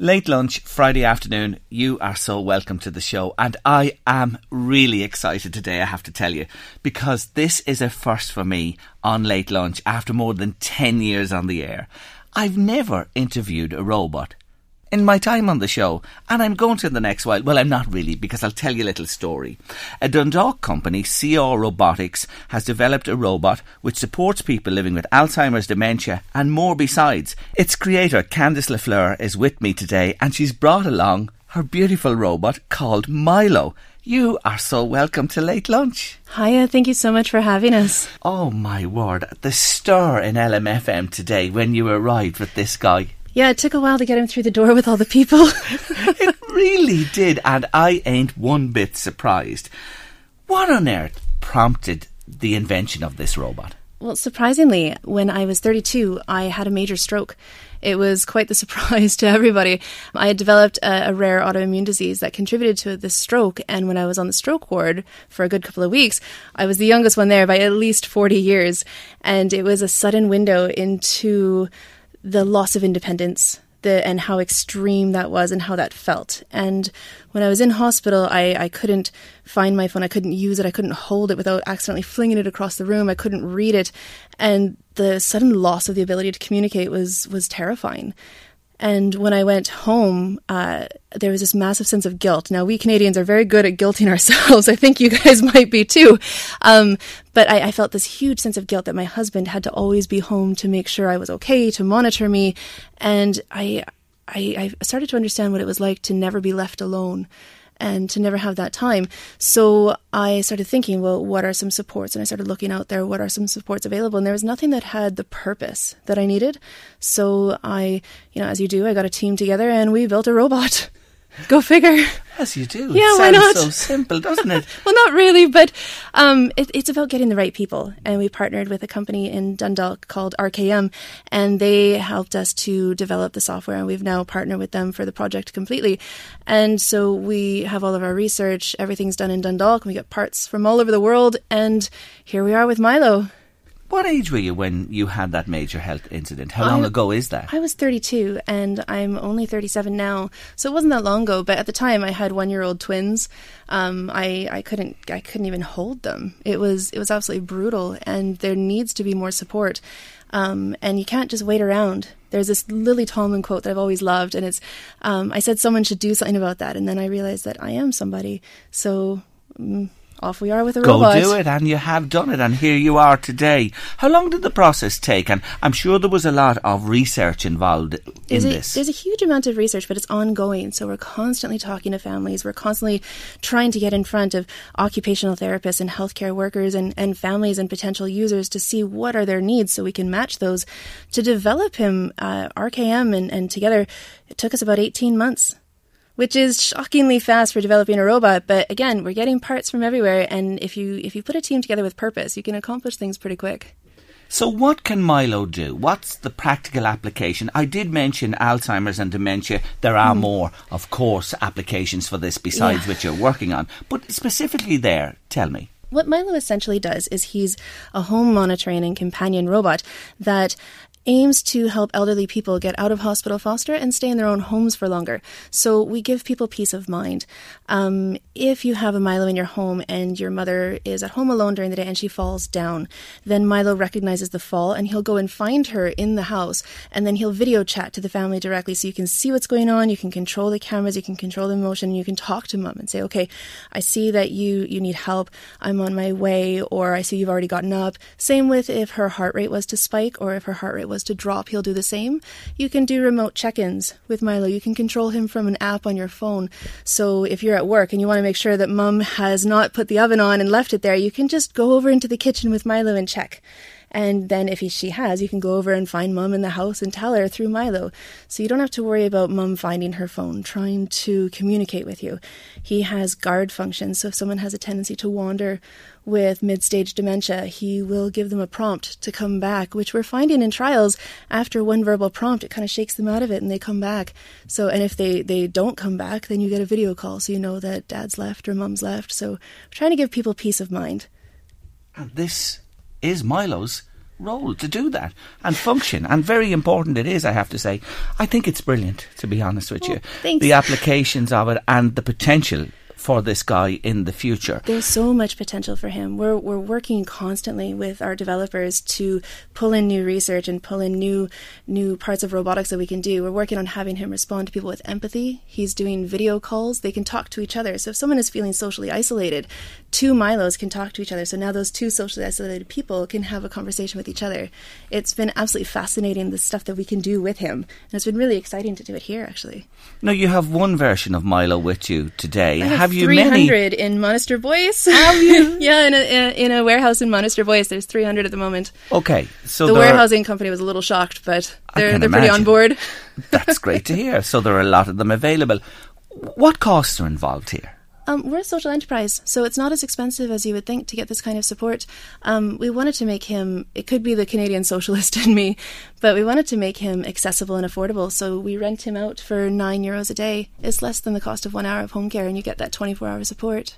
Late lunch, Friday afternoon, you are so welcome to the show. And I am really excited today, I have to tell you, because this is a first for me on late lunch after more than 10 years on the air. I've never interviewed a robot in my time on the show, and I'm going to the next while. Well, I'm not really, because I'll tell you a little story. A Dundalk company, CR Robotics, has developed a robot which supports people living with Alzheimer's, dementia, and more besides. Its creator, Candice LaFleur, is with me today, and she's brought along her beautiful robot called Milo. You are so welcome to Late Lunch. Hiya, thank you so much for having us. Oh my word, the stir in LMFM today when you arrived with this guy. Yeah, it took a while to get him through the door with all the people. it really did, and I ain't one bit surprised. What on earth prompted the invention of this robot? Well, surprisingly, when I was 32, I had a major stroke. It was quite the surprise to everybody. I had developed a, a, rare autoimmune disease that contributed to this stroke, and when I was on the stroke ward for a good couple of weeks, I was the youngest one there by at least 40 years, and it was a sudden window into the loss of independence the, and how extreme that was and how that felt. And when I was in hospital, I, I couldn't find my phone. I couldn't use it. I couldn't hold it without accidentally flinging it across the room. I couldn't read it. And the sudden loss of the ability to communicate was, was terrifying. And when I went home, uh, there was this massive sense of guilt. Now, we Canadians are very good at guilting ourselves. I think you guys might be too. Um, but I, I, felt this huge sense of guilt that my husband had to always be home to make sure I was okay, to monitor me. And I, I, I started to understand what it was like to never be left alone and to never have that time. So I started thinking, well, what are some supports? And I started looking out there, what are some supports available? And there was nothing that had the purpose that I needed. So I, you know, as you do, I got a team together and we built a robot. Go figure. Yes, you do. Yeah, it why not? So simple, doesn't it? well, not really, but um, it, it's about getting the right people. And we partnered with a company in Dundalk called RKM, and they helped us to develop the software. And we've now partnered with them for the project completely. And so we have all of our research. Everything's done in Dundalk. And we get parts from all over the world, and here we are with Milo. What age were you when you had that major health incident? How long I, ago is that? I was 32 and I'm only 37 now. So it wasn't that long ago, but at the time I had 1-year-old twins. Um, I I couldn't I couldn't even hold them. It was it was absolutely brutal and there needs to be more support. Um, and you can't just wait around. There's this Lily Tomlin quote that I've always loved, and it's um, I said someone should do something about that, and then I realized that I am somebody. So mm, off we are with a Go robot. Go do it, and you have done it, and here you are today. How long did the process take? And I'm sure there was a lot of research involved in there's a, this. There's a huge amount of research, but it's ongoing. So we're constantly talking to families. We're constantly trying to get in front of occupational therapists and healthcare workers and, and families and potential users to see what are their needs so we can match those. To develop him, uh, RKM and, and together, it took us about 18 months which is shockingly fast for developing a robot. But again, we're getting parts from everywhere, and if you if you put a team together with purpose, you can accomplish things pretty quick. So, what can Milo do? What's the practical application? I did mention Alzheimer's and dementia. There are mm. more, of course, applications for this besides yeah. which you're working on. But specifically there, tell me. What Milo essentially does is he's a home monitoring and companion robot that aims to help elderly people get out of hospital foster and stay in their own homes for longer. So we give people peace of mind. Um, if you have a Milo in your home and your mother is at home alone during the day and she falls down, then Milo recognizes the fall and he'll go and find her in the house and then he'll video chat to the family directly so you can see what's going on, you can control the cameras, you can control the motion, you can talk to mom and say, okay, I see that you, you need help, I'm on my way, or I see you've already gotten up. Same with if her heart rate was to spike or if her heart rate was to drop, he'll do the same. You can do remote check ins with Milo. You can control him from an app on your phone. So if you're at work and you want to make sure that mum has not put the oven on and left it there, you can just go over into the kitchen with Milo and check. And then if he, she has, you can go over and find mum in the house and tell her through Milo. So you don't have to worry about mum finding her phone, trying to communicate with you. He has guard functions. So if someone has a tendency to wander with mid stage dementia, he will give them a prompt to come back, which we're finding in trials after one verbal prompt, it kind of shakes them out of it and they come back. So, and if they, they don't come back, then you get a video call so you know that dad's left or mum's left. So, trying to give people peace of mind. And this is Milo's role to do that and function. And very important it is, I have to say. I think it's brilliant, to be honest with oh, you. Thanks. The applications of it and the potential for this guy in the future. There's so much potential for him. We're we're working constantly with our developers to pull in new research and pull in new new parts of robotics that we can do. We're working on having him respond to people with empathy. He's doing video calls. They can talk to each other. So if someone is feeling socially isolated, two Milos can talk to each other. So now those two socially isolated people can have a conversation with each other. It's been absolutely fascinating the stuff that we can do with him. And it's been really exciting to do it here actually. Now you have one version of Milo with you today. have, have you 300 many? in Monasterboice. Have you? yeah, in a, in a warehouse in Monasterboice. There's 300 at the moment. Okay, so the there are- warehousing company was a little shocked, but they're they're pretty on board. That's great to hear. So there are a lot of them available. What costs are involved here? Um, we're a social enterprise, so it's not as expensive as you would think to get this kind of support. Um, we wanted to make him, it could be the Canadian socialist in me, but we wanted to make him accessible and affordable. So we rent him out for nine euros a day. It's less than the cost of one hour of home care, and you get that 24 hour support.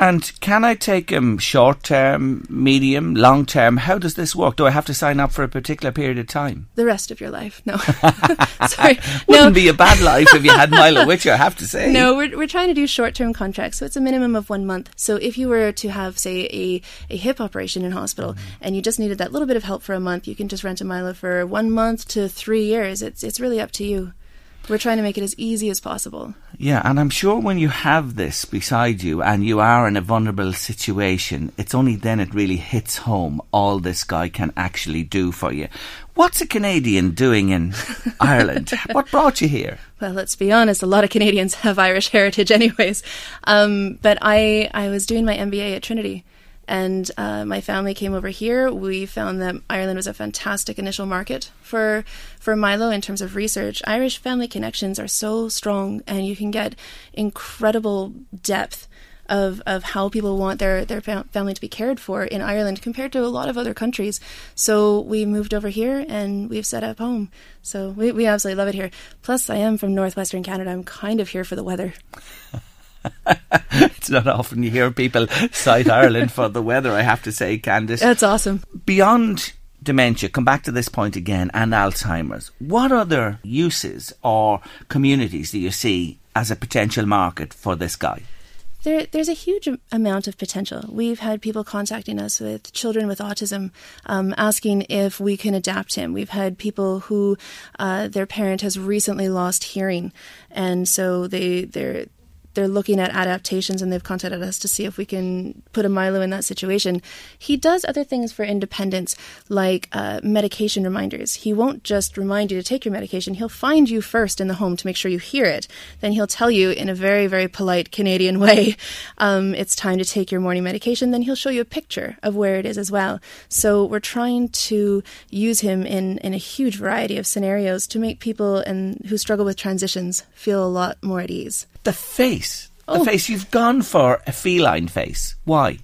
And can I take him short term, medium, long term? How does this work? Do I have to sign up for a particular period of time? The rest of your life. No. Sorry. Wouldn't no. be a bad life if you had Milo you, I have to say. No, we're, we're trying to do short term contracts. So it's a minimum of one month. So if you were to have, say, a, a hip operation in hospital mm-hmm. and you just needed that little bit of help for a month, you can just rent a Milo for one month to three years. It's, it's really up to you. We're trying to make it as easy as possible. Yeah, and I'm sure when you have this beside you and you are in a vulnerable situation, it's only then it really hits home all this guy can actually do for you. What's a Canadian doing in Ireland? What brought you here? Well, let's be honest, a lot of Canadians have Irish heritage, anyways. Um, but I, I was doing my MBA at Trinity. And uh, my family came over here. We found that Ireland was a fantastic initial market for for Milo in terms of research. Irish family connections are so strong, and you can get incredible depth of, of how people want their, their fam- family to be cared for in Ireland compared to a lot of other countries. So we moved over here and we've set up home. So we, we absolutely love it here. Plus, I am from northwestern Canada. I'm kind of here for the weather. it's not often you hear people cite Ireland for the weather, I have to say, Candice. That's awesome. Beyond dementia, come back to this point again, and Alzheimer's, what other uses or communities do you see as a potential market for this guy? There, there's a huge amount of potential. We've had people contacting us with children with autism, um, asking if we can adapt him. We've had people who uh, their parent has recently lost hearing, and so they they're they're looking at adaptations and they've contacted us to see if we can put a Milo in that situation. He does other things for independence, like uh, medication reminders. He won't just remind you to take your medication, he'll find you first in the home to make sure you hear it. Then he'll tell you in a very, very polite Canadian way, um, it's time to take your morning medication. Then he'll show you a picture of where it is as well. So we're trying to use him in, in a huge variety of scenarios to make people and who struggle with transitions feel a lot more at ease. The face. The Oh. face. You've gone for a feline face. Why?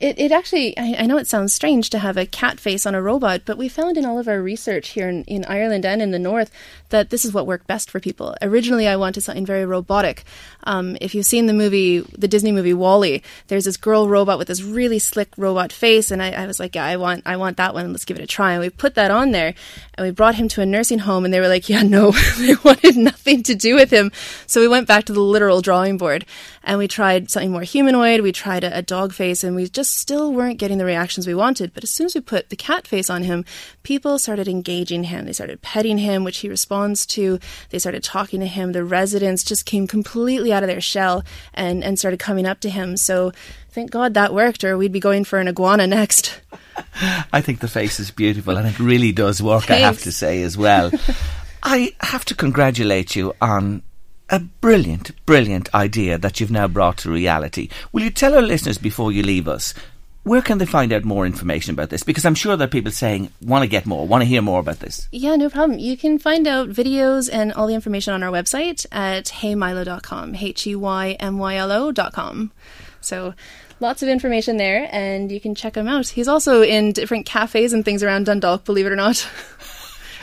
It, it actually, I, I know it sounds strange to have a cat face on a robot, but we found in all of our research here in, in Ireland and in the north that this is what worked best for people. Originally, I wanted something very robotic. Um, if you've seen the movie, the Disney movie WALL-E, there's this girl robot with this really slick robot face, and I, I was like, yeah, I want, I want that one. Let's give it a try. And we put that on there, and we brought him to a nursing home, and they were like, yeah, no, they wanted nothing to do with him. So we went back to the literal drawing board, and we tried something more humanoid. We tried a, a dog face, and we just still weren't getting the reactions we wanted. But as soon as we put the cat face on him, people started engaging him. They started petting him, which he responds to. They started talking to him. The residents just came completely out of their shell and, and started coming up to him. So thank God that worked, or we'd be going for an iguana next. I think the face is beautiful and it really does work, Thanks. I have to say as well. I have to congratulate you on a brilliant, brilliant idea that you've now brought to reality. Will you tell our listeners before you leave us where can they find out more information about this? Because I'm sure there are people saying, want to get more, want to hear more about this. Yeah, no problem. You can find out videos and all the information on our website at heymilo.com, H E Y M Y L O.com. So lots of information there, and you can check him out. He's also in different cafes and things around Dundalk, believe it or not.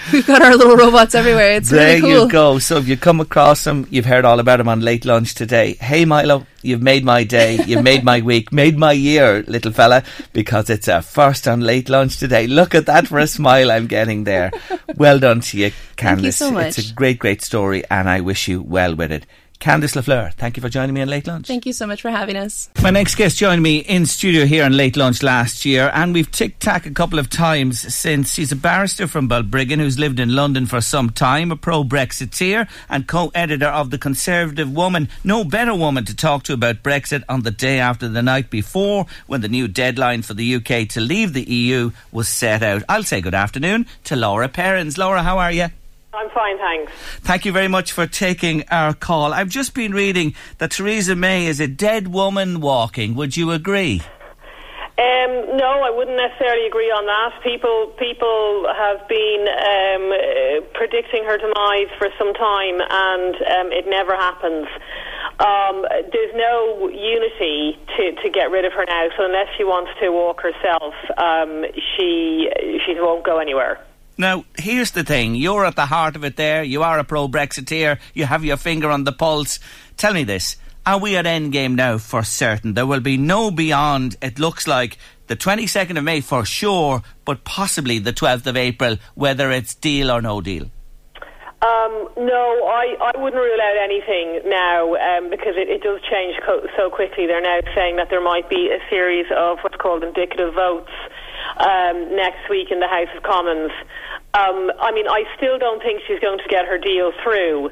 We've got our little robots everywhere. It's there really cool. There you go. So if you come across them, you've heard all about them on Late Lunch today. Hey Milo, you've made my day, you've made my week, made my year, little fella, because it's a first on Late Lunch today. Look at that for a smile I'm getting there. Well done to you, Candice. you so much. It's a great, great story, and I wish you well with it. Candice LaFleur, thank you for joining me on Late Lunch. Thank you so much for having us. My next guest joined me in studio here on Late Lunch last year, and we've tic tac a couple of times since. She's a barrister from Balbriggan who's lived in London for some time, a pro Brexiteer, and co editor of The Conservative Woman. No better woman to talk to about Brexit on the day after the night before, when the new deadline for the UK to leave the EU was set out. I'll say good afternoon to Laura Perrins. Laura, how are you? I'm fine, thanks. Thank you very much for taking our call. I've just been reading that Theresa May is a dead woman walking. Would you agree? Um, no, I wouldn't necessarily agree on that. People, people have been um, uh, predicting her demise for some time, and um, it never happens. Um, there's no unity to, to get rid of her now. So unless she wants to walk herself, um, she she won't go anywhere. Now, here's the thing. You're at the heart of it there. You are a pro Brexiteer. You have your finger on the pulse. Tell me this. Are we at endgame now for certain? There will be no beyond, it looks like, the 22nd of May for sure, but possibly the 12th of April, whether it's deal or no deal. Um, no, I, I wouldn't rule out anything now um, because it, it does change co- so quickly. They're now saying that there might be a series of what's called indicative votes um, next week in the House of Commons. Um, I mean, I still don't think she's going to get her deal through.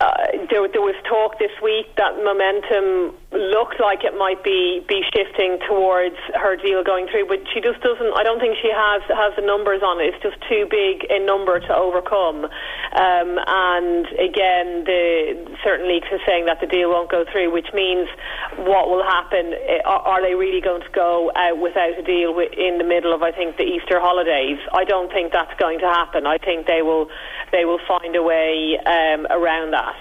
Uh, there, there was talk this week that momentum looked like it might be, be shifting towards her deal going through, but she just doesn't. I don't think she has has the numbers on it. It's just too big a number to overcome. Um, and again, the certain leaks are saying that the deal won't go through, which means what will happen? eh, Are, are they really going to go out without a deal in the middle of, I think, the Easter holidays? I don't think that's going to happen. I think they will they will find a way um, around that.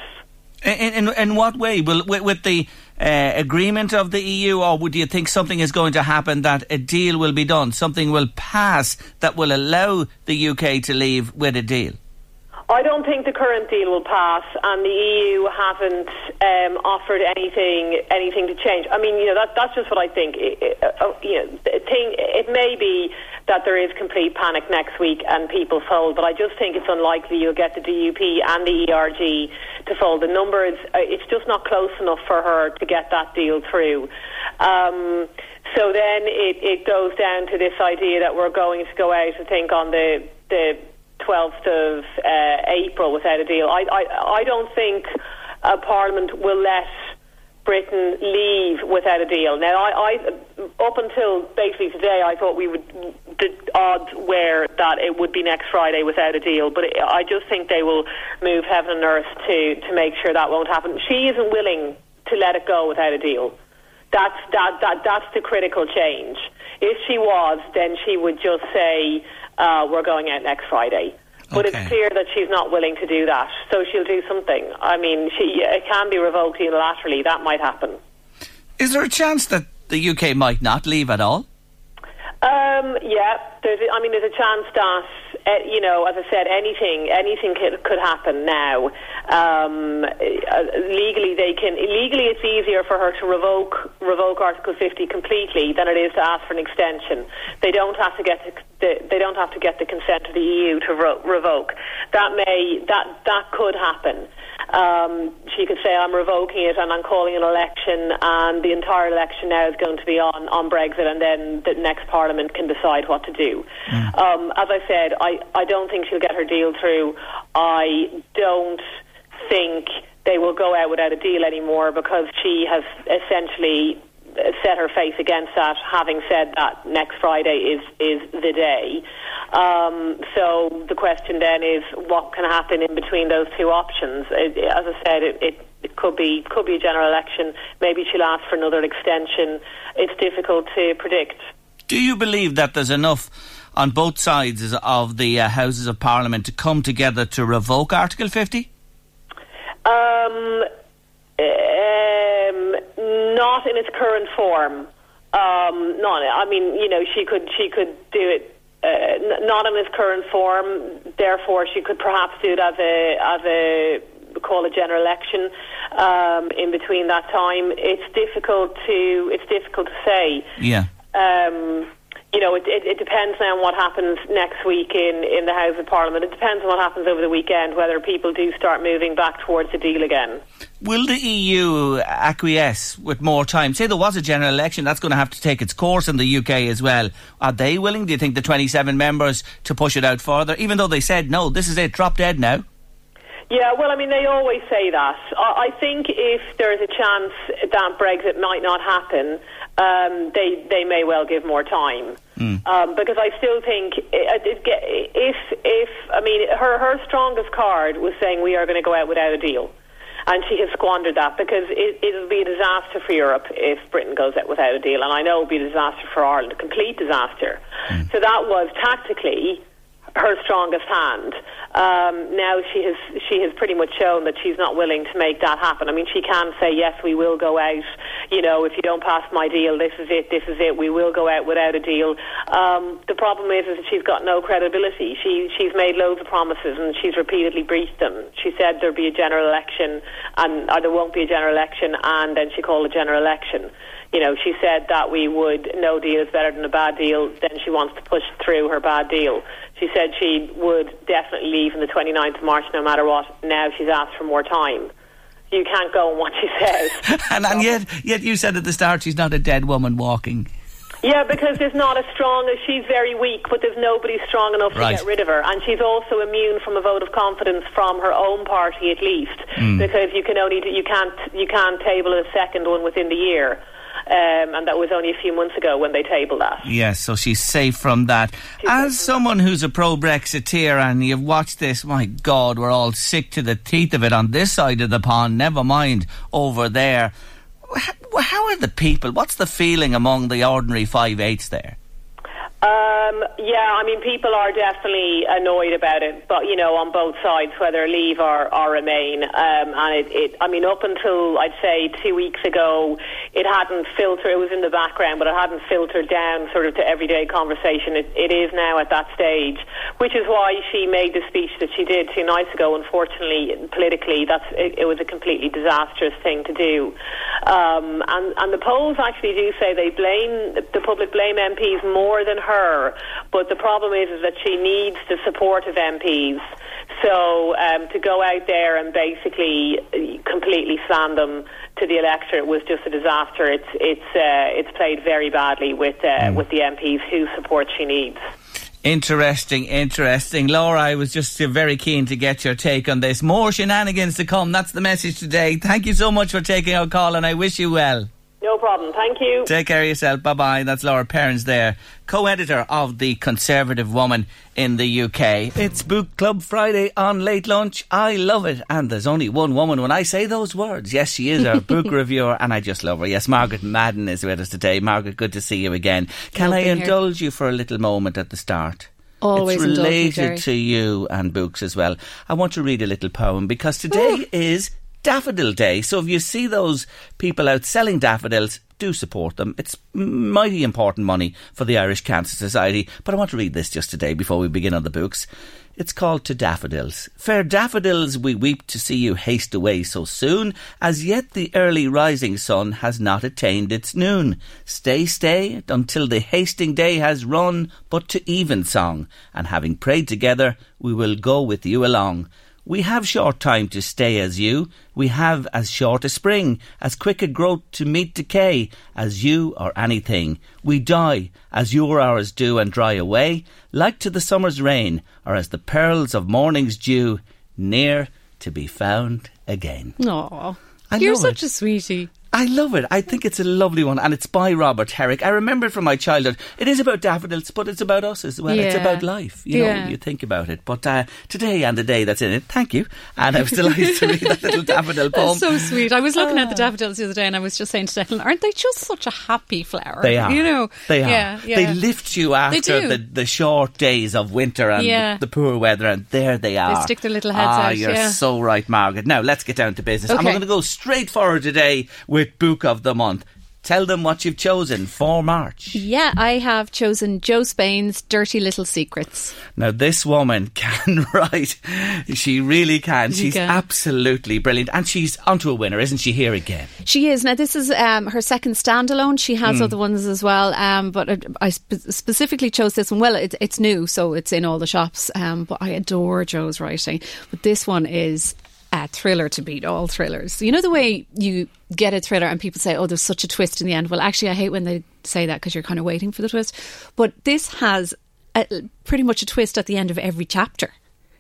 In, in, in what way? Will with, with the uh, agreement of the EU, or would you think something is going to happen that a deal will be done, something will pass that will allow the UK to leave with a deal? I don't think the current deal will pass, and the EU haven't um, offered anything anything to change. I mean, you know, that, that's just what I think. It, it, uh, you know, thing, it may be that there is complete panic next week and people fold, but I just think it's unlikely you'll get the DUP and the ERG to fold. The numbers, uh, it's just not close enough for her to get that deal through. Um, so then it, it goes down to this idea that we're going to go out, I think, on the the 12th of uh, April without a deal. I, I, I don't think uh, Parliament will let Britain leave without a deal. Now, I, I up until basically today, I thought we would the odds were that it would be next Friday without a deal, but it, I just think they will move heaven and earth to to make sure that won't happen. She isn't willing to let it go without a deal. That's that that that's the critical change. If she was, then she would just say uh, we're going out next Friday. But Okay. it's clear that she's not willing to do that, so she'll do something. I mean, she it can be revoked unilaterally. That might happen. Is there a chance that the UK might not leave at all? Um, yeah, there's. I mean, there's a chance that uh, you know, as I said, anything, anything could, could happen now. Um, uh, legally, they can. Legally, it's easier for her to revoke revoke Article 50 completely than it is to ask for an extension. They don't have to get the, the, they don't have to get the consent of the EU to ro- revoke. That may that that could happen. Um, she could say, I'm revoking it and I'm calling an election, and the entire election now is going to be on, on Brexit, and then the next Parliament can decide what to do. Mm. Um, as I said, I, I don't think she'll get her deal through. I don't think they will go out without a deal anymore because she has essentially set her face against that, having said that next Friday is, is the day. Um, so the question then is what can happen in between those two options? It, as I said, it, it, it could be could be a general election. Maybe she'll ask for another extension. It's difficult to predict. Do you believe that there's enough on both sides of the uh, Houses of Parliament to come together to revoke Article 50? Um, um, not in its current form. Um, not. I mean, you know, she could she could do it uh, not in its current form. Therefore, she could perhaps do it as a as a call a general election um, in between that time. It's difficult to it's difficult to say. Yeah. Um, you know, it, it, it, depends now on what happens next week in, in the House of Parliament. It depends on what happens over the weekend, whether people do start moving back towards the deal again. Will the EU acquiesce with more time? Say there was a general election, that's going to have to take its course in the UK as well. Are they willing, do you think, the 27 members to push it out further, even though they said, no, this is it, drop dead now? Yeah, well, I mean, they always say that. I think if there is a chance that Brexit might not happen, um, they they may well give more time mm. um, because I still think if if I mean her her strongest card was saying we are going to go out without a deal. And she has squandered that because it, it'll be a disaster for Europe if Britain goes out without a deal. And I know it'll be a disaster for Ireland, a complete disaster. Mm. So that was tactically her strongest hand. Um, now she has she has pretty much shown that she's not willing to make that happen. I mean, she can say yes, we will go out. You know, if you don't pass my deal, this is it. This is it. We will go out without a deal. Um, the problem is, is that she's got no credibility. She she's made loads of promises and she's repeatedly breached them. She said there'd be a general election and or there won't be a general election, and then she called a general election you know, she said that we would no deal is better than a bad deal. Then she wants to push through her bad deal. She said she would definitely leave on the 29th of March no matter what. Now she's asked for more time. You can't go on what she says. and, and yet, yet you said at the start she's not a dead woman walking. Yeah, because there's not as strong as she's very weak, but there's nobody strong enough right. to get rid of her, and she's also immune from a vote of confidence from her own party, at least, mm. because you can only you can't you can't table a second one within the year. Um, and that was only a few months ago when they tabled that. Yes, so she's safe from that. She's As someone who's a pro Brexiteer and you've watched this, my God, we're all sick to the teeth of it on this side of the pond, never mind over there. How are the people? What's the feeling among the ordinary five eighths there? Um, yeah, I mean, people are definitely annoyed about it, but you know, on both sides, whether leave or, or remain. Um, and it, it, I mean, up until I'd say two weeks ago, it hadn't filtered. It was in the background, but it hadn't filtered down sort of to everyday conversation. It, it is now at that stage, which is why she made the speech that she did two nights ago. Unfortunately, politically, that's it, it was a completely disastrous thing to do. Um, and and the polls actually do say they blame the public blame MPs more than her. But the problem is, is that she needs the support of MPs. So um, to go out there and basically completely slam them to the electorate was just a disaster. It's it's uh, it's played very badly with uh, mm. with the MPs whose support she needs. Interesting, interesting. Laura, I was just uh, very keen to get your take on this. More shenanigans to come. That's the message today. Thank you so much for taking our call, and I wish you well. No problem. Thank you. Take care of yourself. Bye bye. That's Laura Perrins there, co editor of The Conservative Woman in the UK. It's Book Club Friday on Late Lunch. I love it. And there's only one woman when I say those words. Yes, she is our book reviewer, and I just love her. Yes, Margaret Madden is with us today. Margaret, good to see you again. Can I indulge here. you for a little moment at the start? Always it's related to you and books as well. I want to read a little poem because today is Daffodil Day. So if you see those people out selling daffodils, do support them. It's mighty important money for the Irish Cancer Society. But I want to read this just today before we begin on the books. It's called To Daffodils. Fair daffodils, we weep to see you haste away so soon. As yet the early rising sun has not attained its noon. Stay, stay, until the hasting day has run, but to evensong. And having prayed together, we will go with you along We have short time to stay as you. We have as short a spring, as quick a growth to meet decay as you or anything. We die as your hours do and dry away, like to the summer's rain, or as the pearls of morning's dew, near to be found again. Aw. I You're such it. a sweetie. I love it. I think it's a lovely one, and it's by Robert Herrick. I remember it from my childhood. It is about daffodils, but it's about us as well. It's about life. You know, Yeah. you think about it. But uh, today and the day that's in it, thank you. And I was delighted to read that little daffodil poem. That's so sweet. I was looking at the daffodils the other day and I was just saying to Declan, aren't they just such a happy flower? They are. You know? They are. Yeah, yeah. They lift you after the, the short days of winter and Yeah. the, the poor weather, and there they are. They stick their little heads ah, out, You're yeah. so right, Margaret. Now let's get down to business. Okay. we're going to go straight forward today with Book of the Month. Tell them what you've chosen for March. Yeah, I have chosen Jo Spain's Dirty Little Secrets. Now, this woman can write. She really can. She She's can. absolutely brilliant. And she's onto a winner, isn't she, here again? She is. Now, this is um, her second standalone. She has other ones as well, um, but I, I spe- specifically chose this one. Well, it, it's new, so it's in all the shops, um, but I adore Jo's writing. But this one is a thriller to beat all thrillers. You know the way you get a thriller and people say, oh, there's such a twist in the end? Well, actually, I hate when they say that because you're kind of waiting for the twist. But this has a, pretty much a twist at the end of every chapter.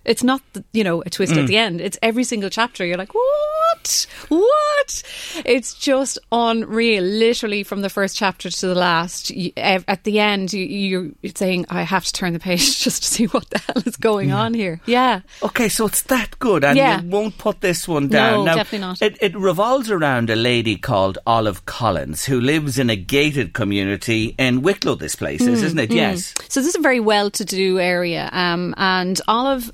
It's not, you know, a twist Mm. at the end. It's every single chapter. You're like, what? What? It's just unreal. Literally from the first chapter to the last. You, at the end, you, you're saying, I have to turn the page just to see what the hell is going on here. Yeah. Okay, so it's that good, and Yeah. you won't put this one down. No, now, definitely not. It, it revolves around a lady called Olive Collins who lives in a gated community in Wicklow. This place is, isn't it? Yes. So this is a very well-to-do area, um, and Olive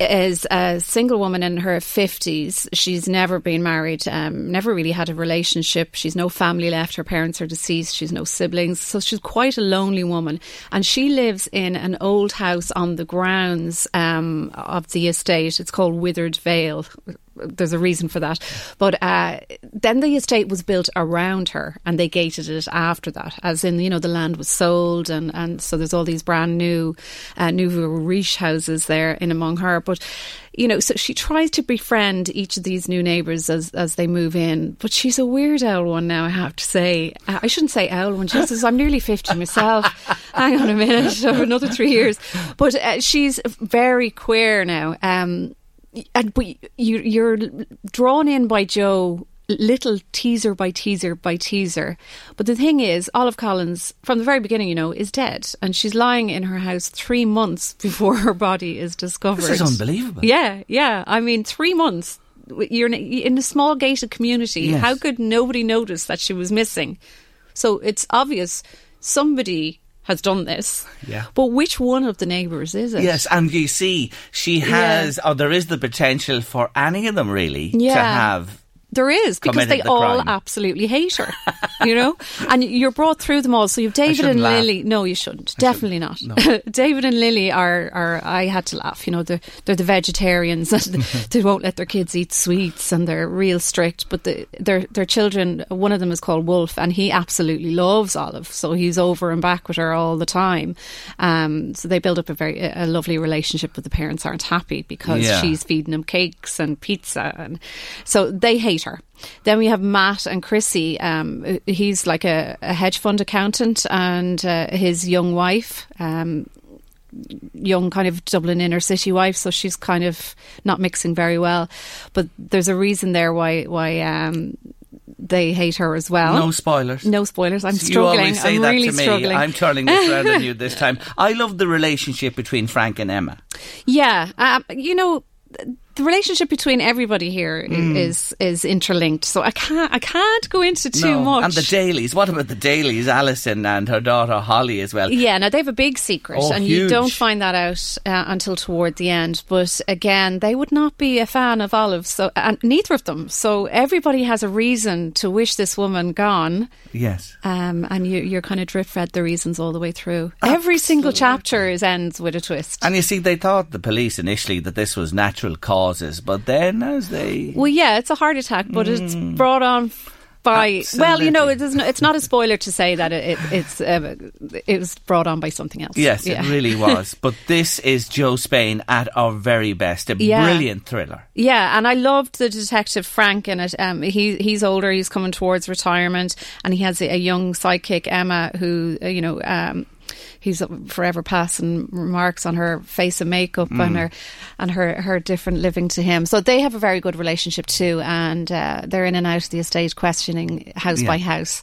is a single woman in her 50s. She's never been married, um, never really had a relationship. She's no family left. Her parents are deceased. She's no siblings. So she's quite a lonely woman. And she lives in an old house on the grounds um, of the estate. It's called Withered Vale. There's a reason for that. But uh, then the estate was built around her and they gated it after that. As in, you know, the land was sold and, and so there's all these brand new, uh, nouveau riche houses there in among her. But, you know, so she tries to befriend each of these new neighbours as, as they move in. But she's a weird owl one now, I have to say. Uh, I shouldn't say owl one. She says, I'm nearly 50 myself. Hang on a minute. Another three years. But uh, she's very queer now. Um, and but you you're drawn in by Jo little teaser by teaser by teaser. But the thing is Olive Collins from the very beginning you know is dead and she's lying in her house 3 months before her body is discovered. This is unbelievable. yeah yeah. I mean 3 months you're in a- small gated community. Yes. how could nobody notice that she was missing? So it's obvious somebody has done this Yeah. but which one of the neighbours is it Yes, and you see, she has, or there is the potential for any of them really to have. There is because they the all crime. absolutely hate her, you know. And you're brought through them all. So you've David and laugh. Lily. No, you shouldn't. Definitely not. David and Lily are, are. I had to laugh. You know, they're they're the vegetarians and they won't let their kids eat sweets and they're real strict. But the, their their children. One of them is called Wolf and he absolutely loves Olive. So he's over and back with her all the time. Um, so they build up a very a lovely relationship. But the parents aren't happy because Yeah. she's feeding them cakes and pizza, and so they hate her. Then we have Matt and Chrissy. Um, he's like a, a hedge fund accountant, and uh, his young wife. Um, young kind of Dublin inner city wife so she's kind of not mixing very well but there's a reason there why why um they hate her as well No spoilers. no spoilers I'm You struggling always say I'm that really to me. struggling I'm turning this around on you this time. I love the relationship between Frank and Emma. Yeah, um, you know, the relationship between everybody here Mm. is is interlinked. So I can't I can't go into too No. much. And the Dailies. What about the Dailies? Alison and her daughter Holly as well. yeah, now they have a big secret, Oh, and you don't find that out uh, until toward the end. But again, they would not be a fan of Olive, so and neither of them. So everybody has a reason to wish this woman gone, Yes. um, and you, you're kind of drip fed the reasons all the way through. Every single chapter is ends with a twist. And you see, they thought the police initially that this was natural causes, but then as they Well, yeah, it's a heart attack, but it's Mm. brought on by well, you know, it is, it's not a spoiler to say that it, it, it's uh, it was brought on by something else. Yes, Yeah. it really was. But this is Jo Spain at our very best. A Yeah. brilliant thriller. Yeah, and I loved the detective Frank in it. Um, he he's older, he's coming towards retirement, and he has a, a young sidekick Emma who uh, you know. Um, He's forever passing remarks on her face and makeup and her and her, her different living to him. So they have a very good relationship too, and uh, they're in and out of the estate, questioning house Yeah. by house.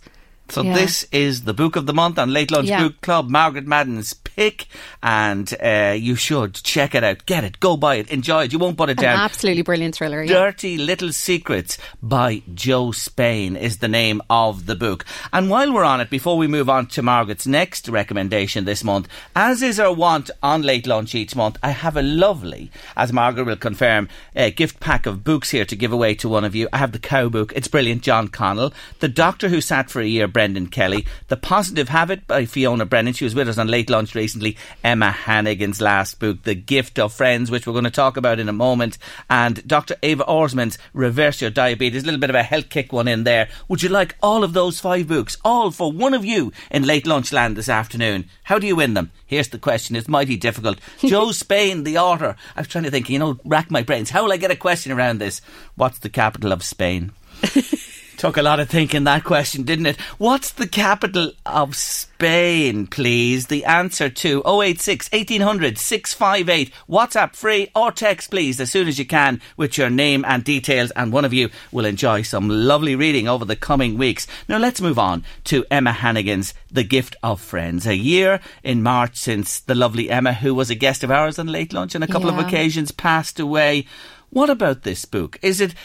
So Yeah. this is the book of the month on Late Lunch Yeah. Book Club, Margaret Madden's pick, and uh, you should check it out. Get it, go buy it, enjoy it. You won't put it An down. absolutely brilliant thriller. Yeah. Dirty Little Secrets by Jo Spain is the name of the book. And while we're on it, before we move on to Margaret's next recommendation this month, as is our wont on Late Lunch each month, I have a lovely, as Margaret will confirm, uh, gift pack of books here to give away to one of you. I have the Cow book, it's brilliant, John Connell. The Doctor Who Sat for a Year, Brendan Kelly. The Positive Habit by Fiona Brennan. She was with us on Late Lunch recently. Emma Hannigan's last book, The Gift of Friends, which we're going to talk about in a moment. And Dr. Eva Orsmond's Reverse Your Diabetes. A little bit of a health kick one in there. Would you like all of those five books? All for one of you in Late Lunch Land this afternoon. How do you win them? Here's the question. It's mighty difficult. Jo Spain, the author. I was trying to think, you know, rack my brains. How will I get a question around this? What's the capital of Spain? Took a lot of thinking that question, didn't it? What's the capital of Spain, please? The answer to 086 1800 658. WhatsApp free or text, please, as soon as you can with your name and details, and one of you will enjoy some lovely reading over the coming weeks. Now, let's move on to Emma Hannigan's The Gift of Friends. A year in March since the lovely Emma, who was a guest of ours on Late Lunch on a couple of occasions, passed away. What about this book? Is it.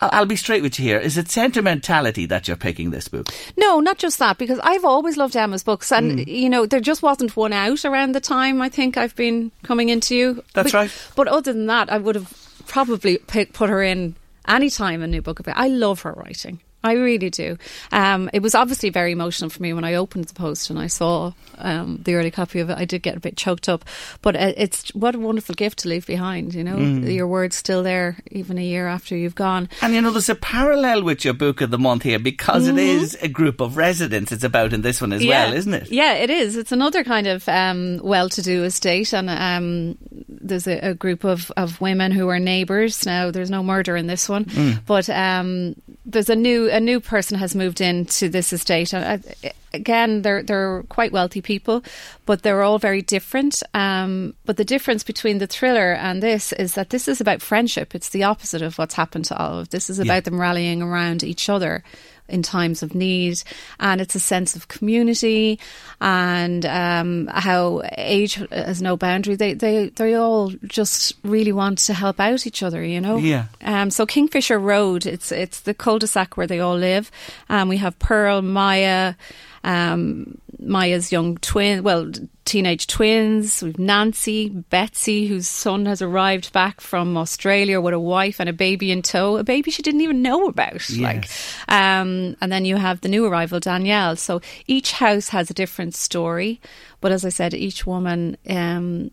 I'll be straight with you here. Is it sentimentality that you're picking this book? No, not just that, because I've always loved Emma's books, and Mm. you know there just wasn't one out around the time I think I've been coming into you. That's but, right. But other than that, I would have probably pick, put her in any time a new book about. I love her writing. I really do. Um, it was obviously very emotional for me when I opened the post and I saw um, the early copy of it. I did get a bit choked up, but uh, it's what a wonderful gift to leave behind. You know, Mm. your words still there even a year after you've gone. And you know, there's a parallel with your book of the month here because it is a group of residents it's about in this one as well, isn't it? Yeah, it is. It's another kind of um, well-to-do estate, and um, there's a, a group of, of women who are neighbours. Now, there's no murder in this one, Mm. but um, there's a new a new person has moved into this estate, and uh, again, they're they're quite wealthy people, but they're all very different. Um, but the difference between the thriller and this is that this is about friendship. It's the opposite of what's happened to Olive. This is about them rallying around each other in times of need, and it's a sense of community and um, how age has no boundary. They they they all just really want to help out each other, you know. Yeah. Um, so Kingfisher Road, it's it's the cul-de-sac where they all live. Um, we have Pearl, Maya, um, Maya's young twin, well, teenage twins. We've Nancy, Betsy, whose son has arrived back from Australia with a wife and a baby in tow, a baby she didn't even know about. Like, um, and then you have the new arrival, Danielle. So each house has a different story. But as I said, each woman um,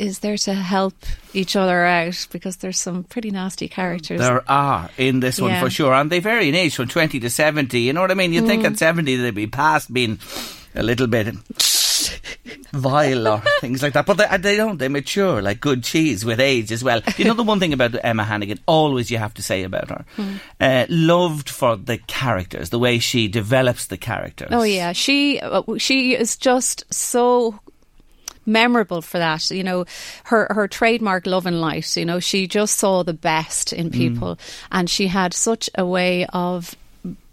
is there to help each other out because there's some pretty nasty characters. There are in this one Yeah. for sure, and they vary in age from 20 to 70. You know what I mean? Think Mm. at 70 they'd be past being a little bit vile or things like that, but they, they don't. They mature like good cheese with age as well. You know the one thing about Emma Hannigan, always you have to say about her, Mm. uh, loved for the characters, the way she develops the characters. Oh yeah, she uh, she is just so memorable for that. You know, her her trademark love and light. You know, she just saw the best in people, and she had such a way of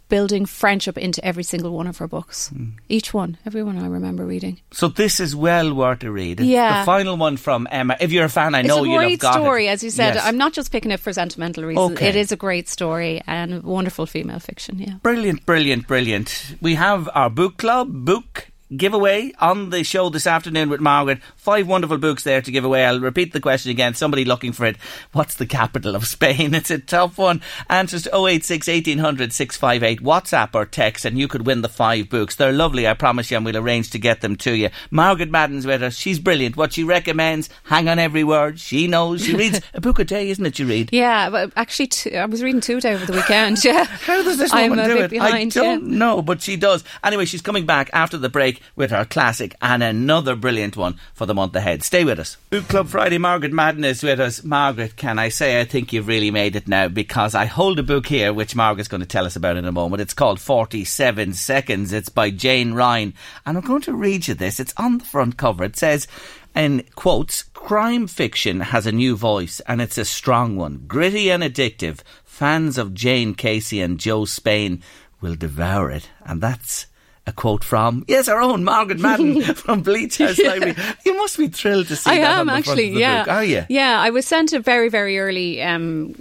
building friendship into every single one of her books. Hmm. Each one, every one I remember reading. So this is well worth a read. Yeah. The final one from Emma. If you're a fan, I know it's a you'll have great got story, it. as you said. Yes. I'm not just picking it for sentimental reasons. Okay. It is a great story and wonderful female fiction. Yeah. Brilliant, brilliant, brilliant. We have our book club book giveaway on the show this afternoon with Margaret. Five wonderful books there to give away. I'll repeat the question again. Somebody looking for it. What's the capital of Spain? It's a tough one. Answers to 086 1800 658. WhatsApp or text, and you could win the five books. They're lovely, I promise you, and we'll arrange to get them to you. Margaret Madden's with us. She's brilliant. What she recommends, hang on every word. She knows. She reads a book a day, isn't it? You read. Yeah, but actually, two, I was reading two a day over the weekend. Yeah. How does this I'm woman a do bit it? behind, I don't yeah. know, but she does. Anyway, she's coming back after the break with her classic and another brilliant one for the month ahead. Stay with us. Book Club Friday, Margaret Madden is with us. Margaret, can I say I think you've really made it now because I hold a book here which Margaret's going to tell us about in a moment. It's called 47 Seconds. It's by Jane Ryan. And I'm going to read you this. It's on the front cover. It says, in quotes, crime fiction has a new voice and it's a strong one. Gritty and addictive. Fans of Jane Casey and Jo Spain will devour it. And that's a quote from, yes, our own Margaret Madden from Bleach House Library. You must be thrilled to see I that am on the front actually, of the yeah, book, are you? Yeah, I was sent a very, very early um,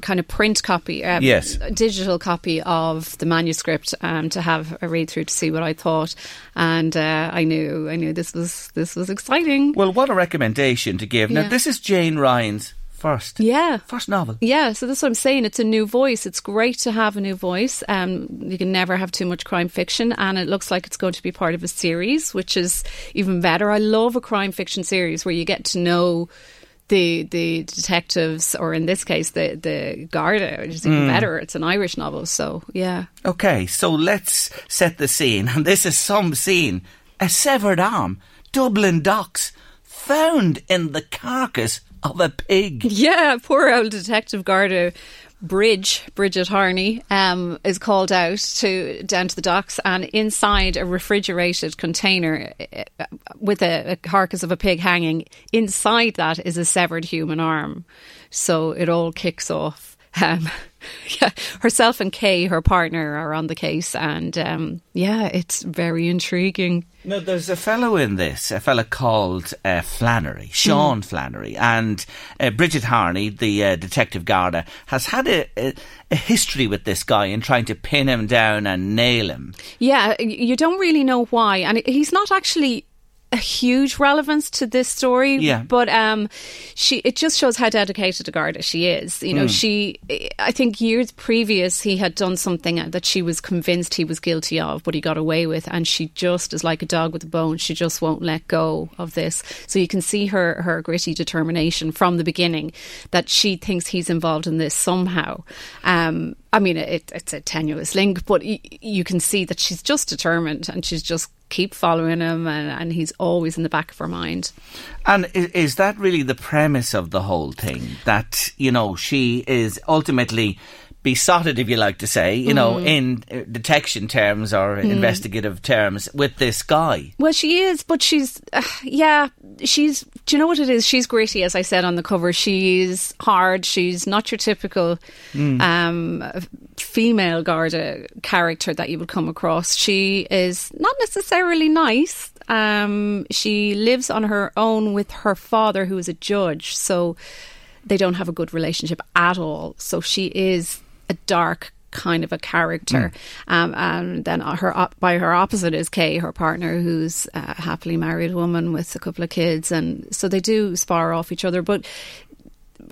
kind of print copy, um, Yes. digital copy of the manuscript um, to have a read through to see what I thought, and uh, I knew, I knew this was this was exciting. Well, what a recommendation to give. Now, Yeah. this is Jane Ryan's first. Yeah. First novel. Yeah, so that's what I'm saying. It's a new voice. It's great to have a new voice. Um, you can never have too much crime fiction, and it looks like it's going to be part of a series, which is even better. I love a crime fiction series where you get to know the the detectives, or in this case, the the Garda, which is even better. It's an Irish novel, so yeah. Okay, so let's set the scene. And this is some scene. A severed arm, Dublin docks, found in the carcass of a pig. Yeah, poor old Detective Garda Bridge, Bridget Harney, um, is called out to down to the docks, and inside a refrigerated container uh, with a, a carcass of a pig hanging, inside that is a severed human arm. So it all kicks off. Um, yeah, herself and Kay, her partner, are on the case, and um, yeah, it's very intriguing. No, there's a fellow in this, a fellow called uh, Flannery, Sean Flannery, and uh, Bridget Harney, the uh, detective Garda, has had a, a, a history with this guy in trying to pin him down and nail him. Yeah, you don't really know why, and he's not actually a huge relevance to this story. Yeah. but um, she it just shows how dedicated a Garda she is. You know, she I think years previous he had done something that she was convinced he was guilty of, but he got away with, and she just is like a dog with a bone. She just won't let go of this. So you can see her her gritty determination from the beginning that she thinks he's involved in this somehow. Um, I mean, it, it's a tenuous link, but you can see that she's just determined and she's just keep following him, and, and he's always in the back of her mind. And is, is that really the premise of the whole thing? That, you know, she is ultimately besotted, if you like to say, you know, in uh, detection terms or investigative terms with this guy. Well, she is, but she's, uh, yeah, she's, do you know what it is? She's gritty, as I said on the cover. She's hard. She's not your typical um, female Garda character that you would come across. She is not necessarily nice. Um, she lives on her own with her father, who is a judge. So they don't have a good relationship at all. So she is a dark kind of a character. Um, and then her op- by her opposite is Kay, her partner, who's a happily married woman with a couple of kids, and so they do spar off each other. But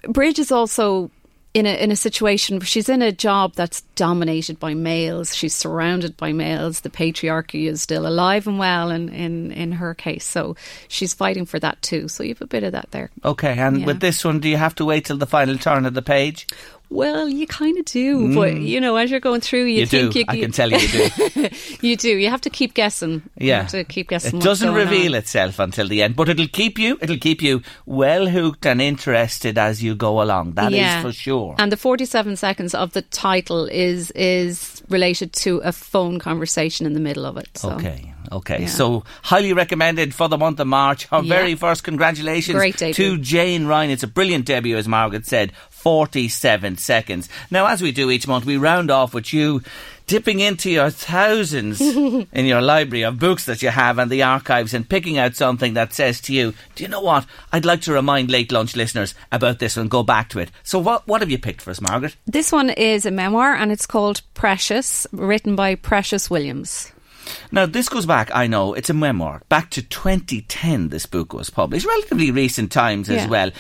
Bridge is also in a in a situation where she's in a job that's dominated by males. She's surrounded by males. The patriarchy is still alive and well in, in, in her case. So she's fighting for that too. So you have a bit of that there. Okay, and Yeah. with this one, do you have to wait till the final turn of the page? Well, you kind of do, but mm. you know, as you're going through, you, You think do. you, I can tell you, you do. you do. You have to keep guessing. You Yeah, have to keep guessing. It doesn't reveal on. itself until the end, but it'll keep you. It'll keep you well hooked and interested as you go along. That is Yeah. for sure. And the 47 seconds of the title is is related to a phone conversation in the middle of it. So. Okay, okay. Yeah. So highly recommended for the month of March. Our Yeah. very first congratulations to Jane Ryan. It's a brilliant debut, as Margaret said. Forty-seven seconds. Now, as we do each month, we round off with you dipping into your thousands in your library of books that you have and the archives and picking out something that says to you, "Do you know what? I'd like to remind late lunch listeners about this one. Go back to it." So, what what have you picked for us, Margaret? This one is a memoir and it's called Precious, written by Precious Williams. Now, this goes back, I know, it's a memoir, back to 2010 this book was published, relatively recent times as Yeah. well.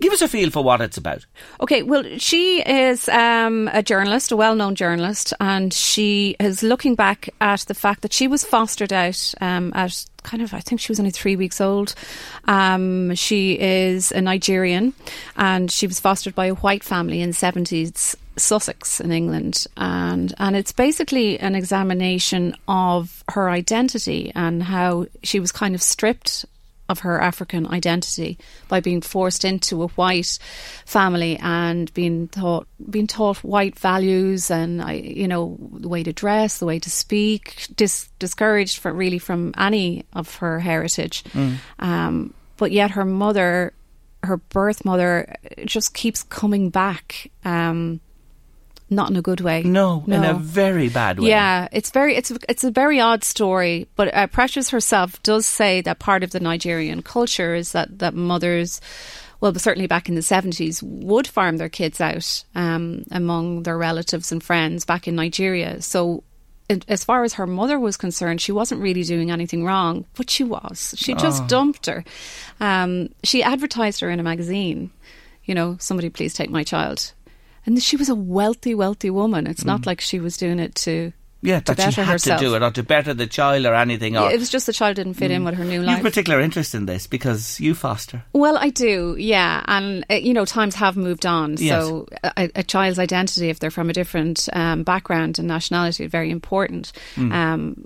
Give us a feel for what it's about. Okay, well, she is um, a journalist, a well known journalist, and she is looking back at the fact that she was fostered out um, at kind of, I think she was only three weeks old. Um, she is a Nigerian, and she was fostered by a white family in 70s Sussex in England. And, and it's basically an examination of her identity and how she was kind of stripped of her African identity by being forced into a white family and being taught being taught white values and I, you know the way to dress, the way to speak, dis- discouraged for really from any of her heritage. Um, but yet her mother, her birth mother, just keeps coming back. Um, not in a good way. No, in a very bad way. Yeah, it's very it's it's a very odd story. But uh, Precious herself does say that part of the Nigerian culture is that that mothers, well, certainly back in the seventies, would farm their kids out um, among their relatives and friends back in Nigeria. So. As far as her mother was concerned, she wasn't really doing anything wrong, but she was. She just dumped her. Um, she advertised her in a magazine. You know, somebody please take my child. And she was a wealthy, wealthy woman. It's not mm. like she was doing it to Yeah, that she had herself. to do it or to better the child or anything. Or Yeah, it was just the child didn't fit in with her new life. you have particular interest in this because you foster. Well, I do, yeah, and uh, you know times have moved on. Yes. So a, a child's identity, if they're from a different um, background and nationality, is very important. Hmm. Um,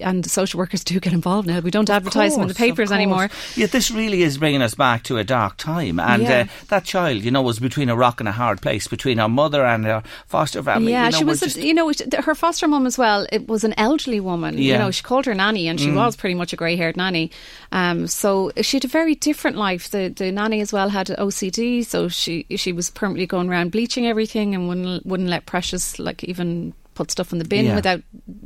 and social workers do get involved now. We don't advertise them in the papers anymore. course. Yeah, this really is bringing us back to a dark time. And Yeah. uh, that child, you know, was between a rock and a hard place, between her mother and her foster family. Yeah, you know, she was, just- you know, her foster mum as well. It was an elderly woman. You Yeah. Mm. know, she called her nanny, and she was pretty much a grey-haired nanny. Um, so she had a very different life. The the nanny as well had OCD, so she she was permanently going around bleaching everything and wouldn't wouldn't let Precious like even put stuff in the bin Yeah. without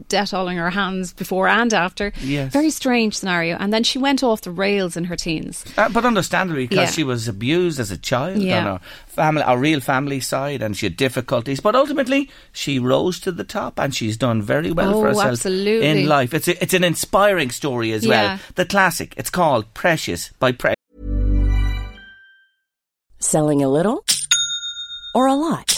detalling her hands before and after. Yes. Very strange scenario. And then she went off the rails in her teens. Uh, but understandably, because Yeah. she was abused as a child Yeah. on her family, our real family side, and she had difficulties. But ultimately, she rose to the top, and she's done very well for Oh, herself absolutely. in life. It's a, it's an inspiring story as well. The classic. It's called Precious by Precious. Selling a little or a lot?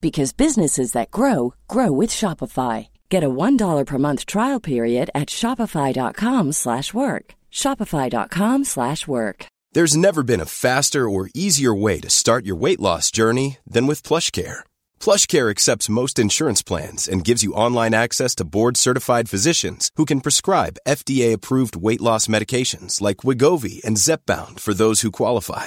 because businesses that grow grow with Shopify. Get a $1 per month trial period at shopify.com/work. shopify.com/work. There's never been a faster or easier way to start your weight loss journey than with PlushCare. PlushCare accepts most insurance plans and gives you online access to board-certified physicians who can prescribe FDA-approved weight loss medications like Wegovy and Zepbound for those who qualify.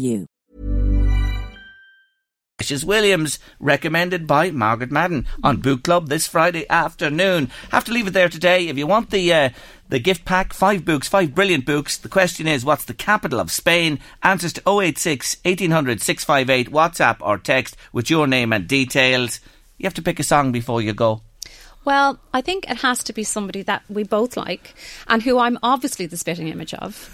you. Precious Williams, recommended by Margaret Madden on Book Club this Friday afternoon. Have to leave it there today. If you want the uh, the gift pack, five books, five brilliant books. The question is, what's the capital of Spain? Answers to 086 1800 658, WhatsApp or text with your name and details. You have to pick a song before you go. Well, I think it has to be somebody that we both like and who I'm obviously the spitting image of.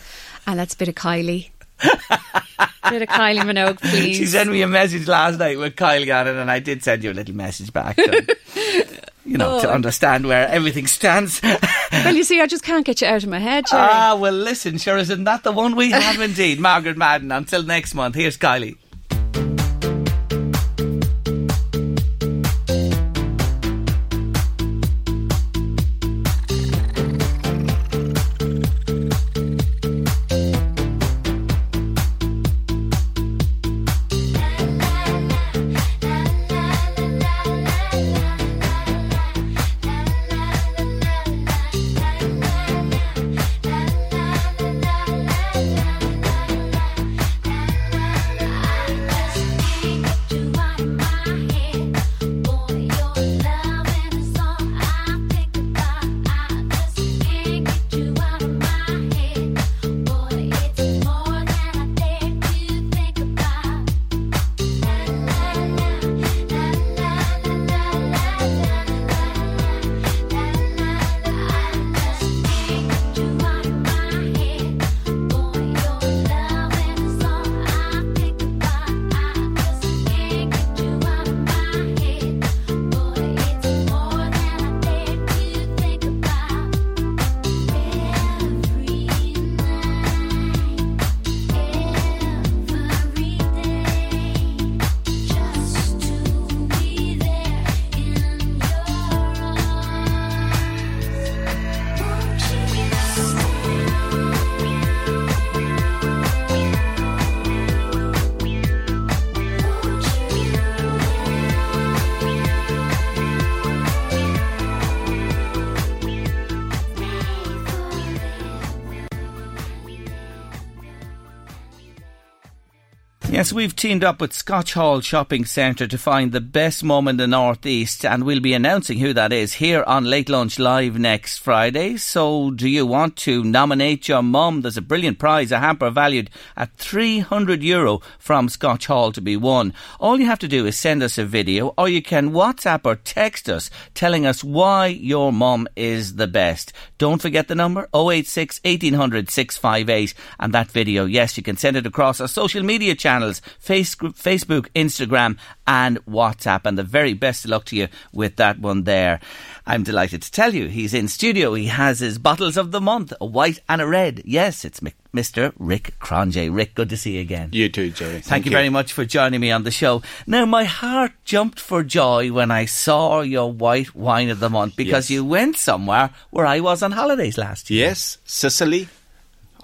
And that's a bit of Kylie. Bit of Kylie Minogue, please. She sent me a message last night with Kylie on it, and I did send you a little message back. To, you know, oh. to understand where everything stands. well, you see, I just can't get you out of my head, Jerry. Ah, well, listen, sure, isn't that the one we have indeed? Margaret Madden. Until next month, here's Kylie. We've teamed up with Scotch Hall Shopping Centre to find the best mum in the Northeast, and we'll be announcing who that is here on Late Lunch Live next Friday. So, do you want to nominate your mum? There's a brilliant prize, a hamper valued at €300 Euro from Scotch Hall to be won. All you have to do is send us a video, or you can WhatsApp or text us telling us why your mum is the best. Don't forget the number 086 1800 658, and that video, yes, you can send it across our social media channels Facebook, Instagram, and WhatsApp. And the very best of luck to you with that one there. I'm delighted to tell you he's in studio. He has his bottles of the month, a white and a red. Yes, it's Mr. Rick Cronje. Rick, good to see you again. You too, Jerry. Thank, Thank you, you very much for joining me on the show. Now, my heart jumped for joy when I saw your white wine of the month because yes. you went somewhere where I was on holidays last year. Yes, Sicily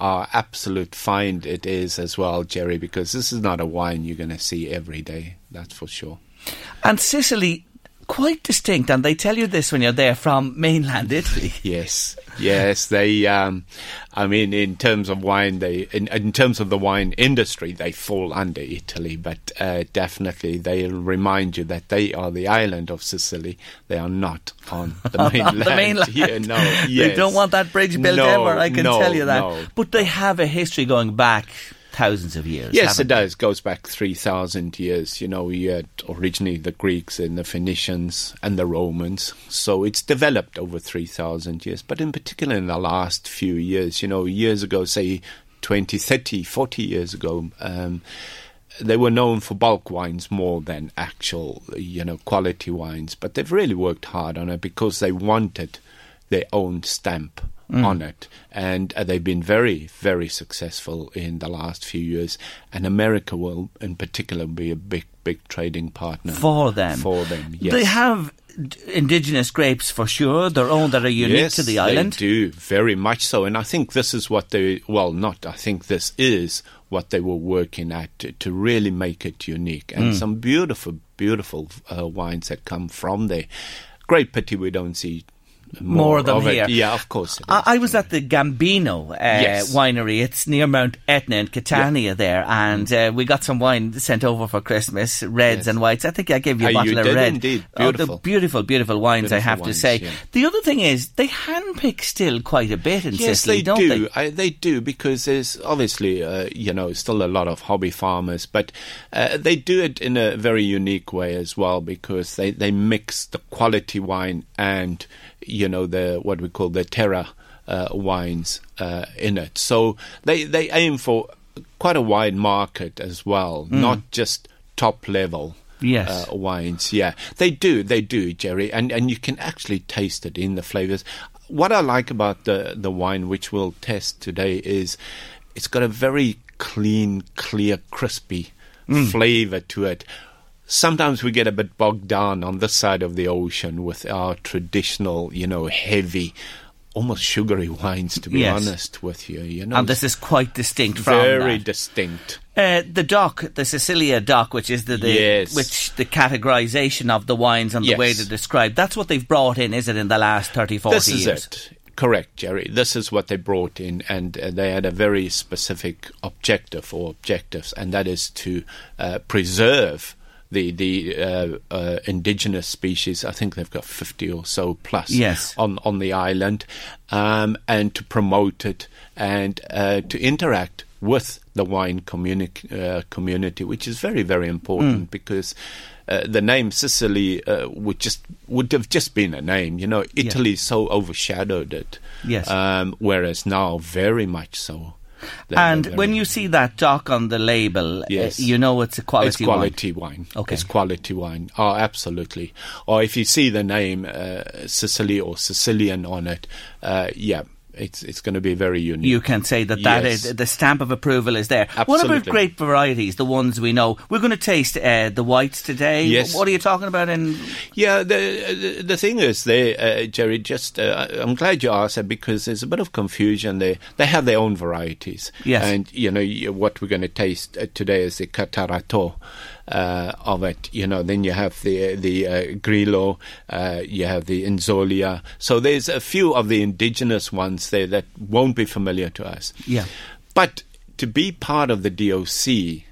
our absolute find it is as well, Jerry, because this is not a wine you're going to see every day, that's for sure. And Sicily, quite distinct, and they tell you this when you're there from mainland Italy. yes, yes. They, um, I mean, in terms of wine, they, in, in, terms of the wine industry, they fall under Italy, but uh, definitely they'll remind you that they are the island of Sicily. They are not on the mainland. the mainland. Yeah, no, yes. They don't want that bridge built no, ever. I can no, tell you that. No. But they have a history going back thousands of years. Yes, it does. Goes back three thousand years. You know, you had originally the Greeks and the Phoenicians and the Romans. So it's developed over three thousand years. But in particular, in the last few years, you know, years ago, say 20, 30, 40 years ago. Um, they were known for bulk wines more than actual, you know, quality wines. But they've really worked hard on it because they wanted their own stamp mm. on it. And uh, they've been very, very successful in the last few years. And America will, in particular, be a big, big trading partner for them. For them, yes. They have indigenous grapes for sure, their own that are unique yes, to the island. They do, very much so. And I think this is what they, well, not, I think this is what they were working at to, to really make it unique. And mm. some beautiful, beautiful uh, wines that come from there. Great pity we don't see more, of them of it. here. Yeah, of course. I. I was at the Gambino uh, Yes. winery. It's near Mount Etna in Catania there, and uh, we got some wine sent over for Christmas, reds Yes. and whites. I think I gave you a Ah, bottle you of did red. indeed. Oh, the Beautiful. beautiful, beautiful wines. I Beautiful have to say. yeah. The other thing is they handpick still quite a bit in Yes, Sicily, they don't do. they? I, they do because there's obviously, uh, you know, still a lot of hobby farmers, but uh, they do it in a very unique way as well because they, they mix the quality wine and, you know, the what we call the terra uh, wines uh, in it. So they they aim for quite a wide market as well, not just top level. Yes. Uh, wines, yeah, they do, they do, Jerry, and and you can actually taste it in the flavors. What I like about the the wine which we'll test today is it's got a very clean, clear, crispy flavor to it. Sometimes we get a bit bogged down on this side of the ocean with our traditional, you know, heavy, almost sugary wines. To be Yes. honest with you, you know, And this is quite distinct from very that. distinct. Uh, the DOC, the Sicilia DOC, which is the, the Yes. which the categorization of the wines and the Yes. way to describe. That's what they've brought in, is it, in the last 30, 40 this is years? it. Correct, Jerry. This is what they brought in, and uh, they had a very specific objective or objectives, and that is to uh, preserve the the uh, uh, indigenous species. I think they've got fifty or so plus Yes. on on the island, um, and to promote it and uh, to interact with the wine communi- uh, community, which is very very important because. Uh, the name Sicily uh, would just would have just been a name, you know. Italy so overshadowed it, Yes. Um, whereas now, very much so. They're- And they're when you see that DOC on the label, uh, Yes. you know it's a quality it's quality wine. Okay. It's quality wine. Oh, absolutely. Or if you see the name uh, Sicily or Sicilian on it, uh, yeah, it's it's going to be very unique. You can say that that Yes. is the stamp of approval is there. Absolutely. What about grape varieties, the ones we know? We're going to taste uh, the whites today. Yes. What are you talking about? In Yeah, the the, the thing is, there, uh, Jerry. Just uh, I'm glad you asked that because there's a bit of confusion. They they have their own varieties. Yes. and you know what we're going to taste uh, today is the Catarratto. Uh, of it, you know. Then you have the the uh, Grillo, uh, you have the Inzolia. So there's a few of the indigenous ones there that won't be familiar to us. Yeah. But to be part of the DOC,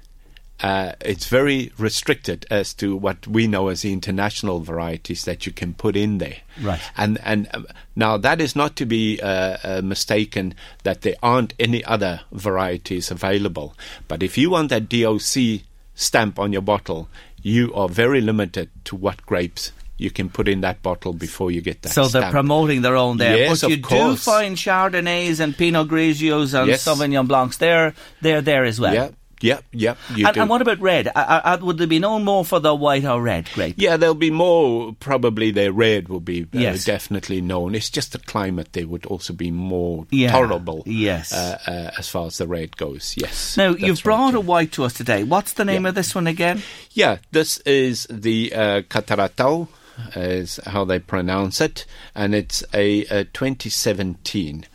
uh, it's very restricted as to what we know as the international varieties that you can put in there. Right. And and um, now that is not to be uh, uh, mistaken that there aren't any other varieties available. But if you want that DOC stamp on your bottle, you are very limited to what grapes you can put in that bottle before you get that. so they're promoting their own there. Yes, but you of do find Chardonnays and Pinot Grigios and Yes. Sauvignon Blancs. They're they're there as well. Yeah, yep. You And, do. and what about red? Uh, uh, would there be no more for the white or red grape? Yeah, there'll be more. Probably the red will be uh, Yes. definitely known. It's just the climate there would also be more Yeah, tolerable. yes. uh, uh, as far as the red goes. Yes. Now you've right, brought a white to us today. What's the name Yeah. of this one again? Yeah, this is the uh, Catarratto, is how they pronounce it, and it's a, a 2017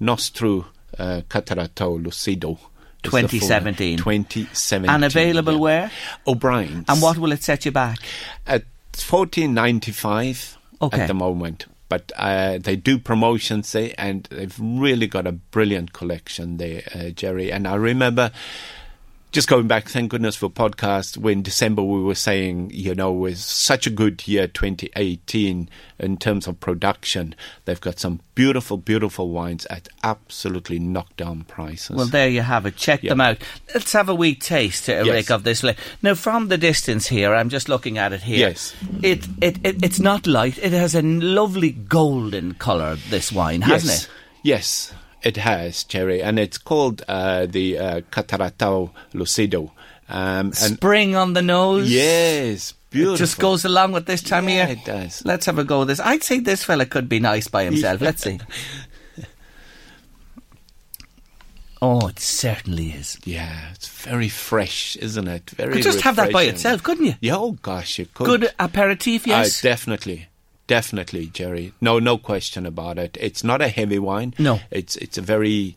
Nostru uh, Catarratto Lucido. Is the full name. 2017. 2017. And available yeah. where? O'Brien's. And what will it set you back? At fourteen ninety five Okay. at the moment. But uh, they do promotions there, and they've really got a brilliant collection there, uh, Jerry. And I remember just going back, thank goodness for podcast, when December we were saying, you know, was such a good year 2018 in terms of production. They've got some beautiful, beautiful wines at absolutely knockdown prices. Well, there you have it. Check Yeah. them out. Let's have a wee taste, uh, Yes. Rick, of this. Now, from the distance here, I'm just looking at it here. Yes. It, it, it it's not light. It has a lovely golden colour. This wine, hasn't yes. it? Yes, it has, Jerry, and it's called uh, the uh, Catarratto Lucido. Um, and Spring on the nose. yes, beautiful. It just goes along with this time Yeah, of year. it does. Let's have a go of this. I'd say this fella could be nice by himself. Let's see. Oh, it certainly is. Yeah, it's very fresh, isn't it? Very. Could just have that by itself, couldn't you? Yeah, oh gosh, you could. Good aperitif, yes. Uh, definitely, definitely, Jerry. No, no question about it. It's not a heavy wine. No. it's it's a very.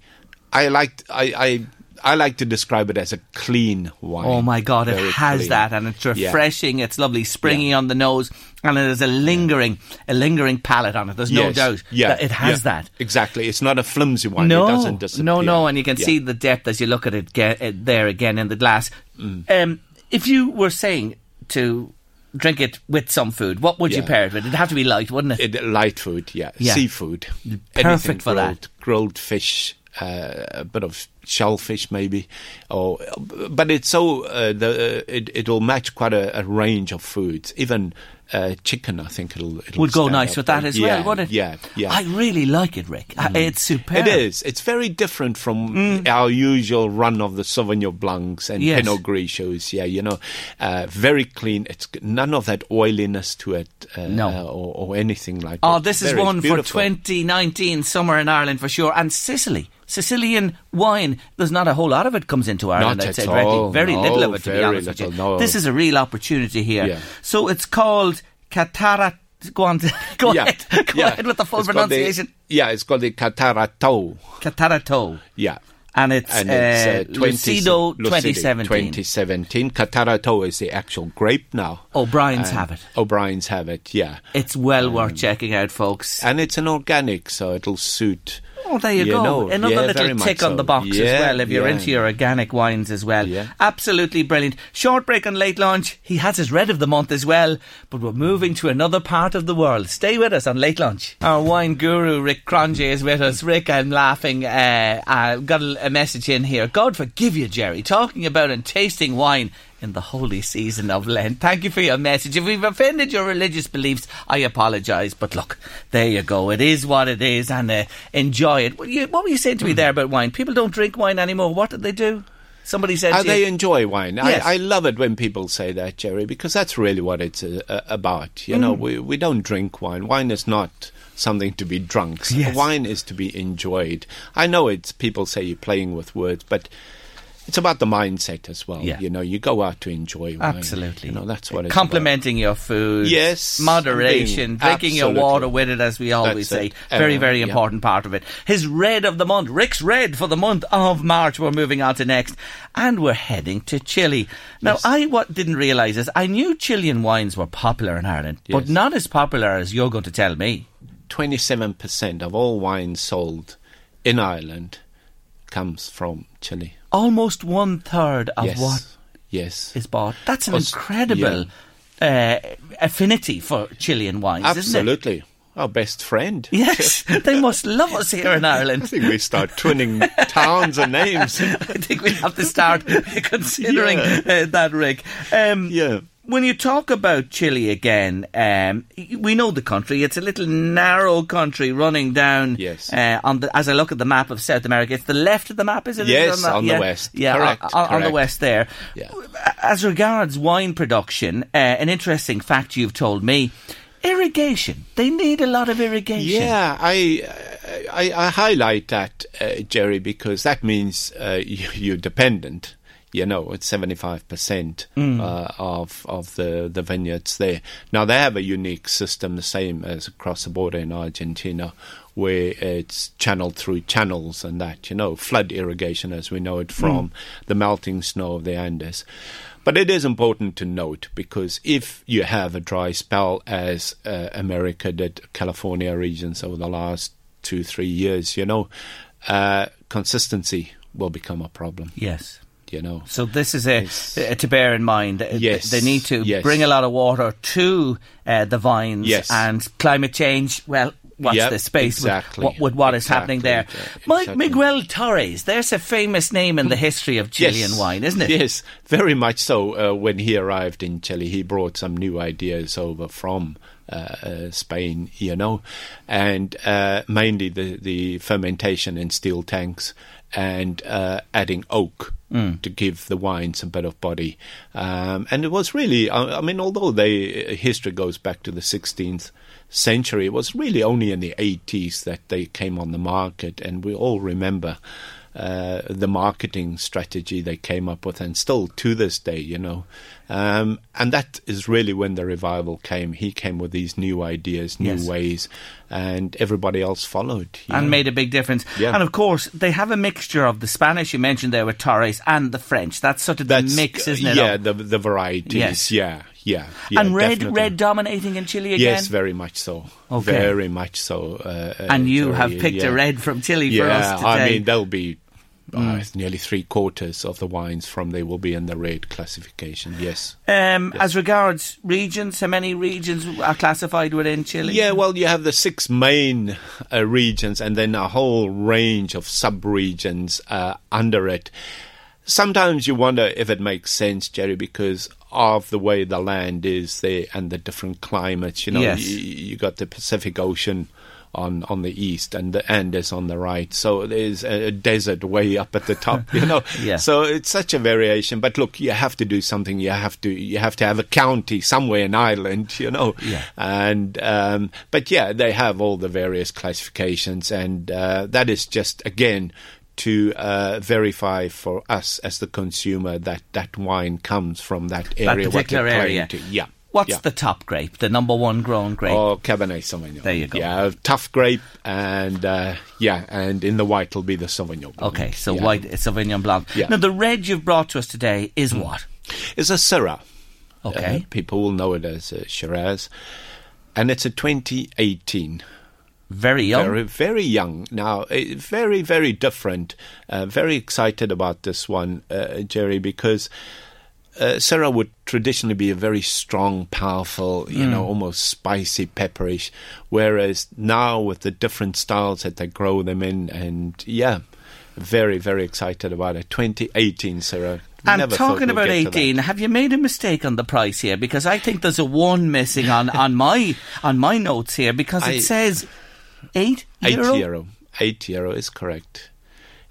I like. I I I like to describe it as a clean wine. Oh my God, it has clean. that, and it's Yeah. refreshing. It's lovely, springy Yeah. on the nose, and it has a lingering, a lingering palate on it. There's no Yes. doubt Yeah, that it has yeah. that. Exactly. It's not a flimsy wine. No, it doesn't disappear. no, no, and you can Yeah. see the depth as you look at it get, uh, there again in the glass. Mm. Um, if you were saying to drink it with some food, what would you pair it with? It'd have to be light, wouldn't it? It, light food, yeah. Yeah. Seafood. Perfect Anything for grilled, that. Grilled fish, uh, a bit of shellfish maybe. Or, but it's so, uh, the, uh, it, it'll match quite a, a range of foods. Even uh, chicken, I think it'll, it'll would go nice up with that as yeah, well, wouldn't it? Yeah, yeah. I really like it, Rick. Uh, It's superb. It is. It's very different from Mm. our usual run of the Sauvignon Blancs and Yes. Pinot Grigios. Yeah, you know, uh, very clean. It's none of that oiliness to it, uh, No. or, or anything like that. Oh, that. this is one for 2019 summer in Ireland for sure. And Sicily. Sicilian wine, there's not a whole lot of it comes into Ireland, Not I'd at say. Very- all, Very no, little of it, to be honest with you. no. This is a real opportunity here. Yeah. So it's called Catara. Go on, go yeah. ahead. Go yeah. ahead with the full It's called the- pronunciation. yeah, it's called the Catarratto. Catarratto. Yeah. And it's, And it's uh, 20 Lucido Lucido 2017. 2017. Catarratto is the actual grape now. O'Brien's have it. O'Brien's have it, yeah. It's well worth checking out, folks. And it's an organic, so it'll suit. Oh, there you, You go. know, Another yeah, little very much tick on so. the box as well if you're yeah. into your organic wines as well. Yeah. Absolutely brilliant. Short break on late lunch. He has his red of the month as well, but we're moving to another part of the world. Stay with us on late lunch. Our wine guru Rick Cronje is with us. Rick, I'm laughing. Uh, I've got a, a message in here. God forgive you, Jerry, talking about and tasting wine in the holy season of Lent. Thank you for your message. If we've offended your religious beliefs, I apologise. But look, there you go. It is what it is, and uh, enjoy it. What, you, what were you saying to me there about wine? People don't drink wine anymore. What did they do? Somebody said How to you- they enjoy wine. Yes. I, I love it when people say that, Jerry, because that's really what it's uh, uh, about. You know, Mm. we, we don't drink wine. Wine is not something to be drunk. Yes. Wine is to be enjoyed. I know it's people say you're playing with words, but it's about the mindset as well. Yeah. You know, you go out to enjoy wine. Absolutely. You know, that's what it's Complementing your food. Yes, Moderation. Drinking your water with it, as we always That's say. it. Very, Uh, very yeah. important part of it. His red of the month. Rick's red for the month of March. We're moving on to next. And we're heading to Chile. Now, Yes. I what didn't realise is I knew Chilean wines were popular in Ireland, but not as popular as you're going to tell me. 27% of all wine sold in Ireland comes from Chile. Almost one third of yes. what Yes. is bought. That's an Us- incredible uh, affinity for Chilean wines, isn't it? Absolutely. Our best friend. Yes, they must love us here in Ireland. I think we start twinning towns and names. I think we have to start considering Yeah. uh, that, Rick. Um, Yeah. When you talk about Chile again, um, we know the country. It's a little narrow country running down. Yes. Uh, on the, as I look at the map of South America, it's the left of the map, is it? Is it Yes, that? on the yeah. west. Yeah, Correct, on, on the west there. Yeah. As regards wine production, uh, an interesting fact you've told me: irrigation. They need a lot of irrigation. Yeah, I, I, I highlight that, uh, Jerry, because that means uh, you, you're dependent. You know, it's seventy-five percent uh, of of the the vineyards there. Now they have a unique system, the same as across the border in Argentina, where it's channeled through channels and that. You know, flood irrigation, as we know it from the melting snow of the Andes. But it is important to note because if you have a dry spell, as uh, America did, California regions over the last two, three years, you know, uh, consistency will become a problem, Yes. You know. So this is a, uh, to bear in mind. Uh, Yes, they need to yes. bring a lot of water to uh, the vines. Yes. and climate change. Well, what's Yep, the space exactly, with, with what is happening there? exactly, Mike. Miguel Torres. There's a famous name in the history of Chilean wine, isn't it? Yes, very much so. Uh, when he arrived in Chile, he brought some new ideas over from uh, uh, Spain, you know, and uh, mainly the, the fermentation in steel tanks and uh, adding oak. To give the wines a bit of body, um, and it was really, I, I mean, although the history goes back to the 16th century, it was really only in the 80s that they came on the market, and we all remember uh, the marketing strategy they came up with, and still to this day, you know, Um, and that is really when the revival came. He came with these new ideas, new Yes. ways, and everybody else followed. and know. made a big difference. Yeah. And of course, they have a mixture of the Spanish you mentioned there with Torres and the French. That's sort of the mix, isn't it? Yeah, the the varieties. Yes. Yeah, yeah, yeah. and red, definitely. red dominating in Chile again. Yes, very much so. Okay. Very much so. Uh, uh, and you Jerry, have picked yeah. a red from Chile yeah, for us today. I mean, there'll be uh, nearly three quarters of the wines from they will be in the red classification. Yes. um, As regards regions, how many regions are classified within Chile? Yeah, well, you have the six main uh, regions and then a whole range of sub-regions uh, under it. Sometimes you wonder if it makes sense, Jerry, because of the way the land is there and the different climates. You know, Yes. you, you got the Pacific Ocean on on the east and the Andes on the right. So there's a, desert way up at the top. You know, Yeah. so it's such a variation. But look, you have to do something. You have to you have to have a county somewhere in Ireland. You know, Yeah. and um, but yeah, they have all the various classifications, and uh, that is just again to uh, verify for us as the consumer that that wine comes from that that area. what particular area. to. Yeah. What's yeah. the top grape, the number one grown grape? Oh, Cabernet Sauvignon. There you go. Yeah, tough grape, and uh, yeah, and in the white will be the Sauvignon. Blanc. okay, so Yeah. white Sauvignon Blanc. Yeah. Now, the red you've brought to us today is what? It's a Syrah. Okay. Uh, people will know it as uh, Shiraz, and it's a 2018. Very young. Very, very young. Now, eh, very, very different. Uh, very excited about this one, uh, Jerry, because uh, Syrah would traditionally be a very strong, powerful, you know, almost spicy, pepperish. Whereas now, with the different styles that they grow them in, and yeah, very, very excited about it. 2018, Syrah. And Never talking about get to that. 18, have you made a mistake on the price here? Because I think there's a one missing on, on my on my notes here because it I- says 8 Eight euro, euro. Eight euro is correct.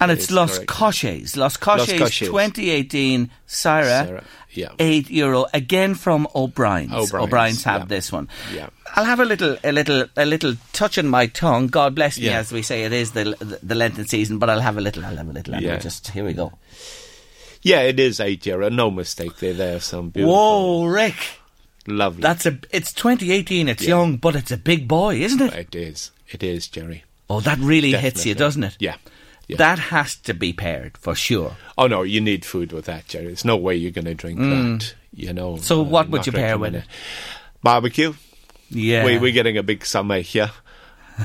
and it's It's Los correct. Coches. Los Coches Coches. 2018 Syrah, Syrah, yeah. 8 euro again from O'Brien's. O'Brien's, have yeah. this one. Yeah. I'll have a little, a little, a little touch on my tongue. God bless me, Yeah. as we say, it is the the, the Lenten season. But I'll have a little. I'll have a little. Yeah. Just here we go. Yeah, it is eight euro. No mistake there. There's some beautiful, Whoa, Rick! lovely. That's a. It's 2018. It's Yeah. young, but it's a big boy, isn't it? It is. It is, Jerry. Oh, that really hits you, doesn't it? Yeah. Yeah. That has to be paired for sure. oh no, you need food with that, Jerry. There's no way you're going to drink that. You know. Mm. So what would you pair with recommended. Barbecue. Yeah. We, we're getting a big summer here.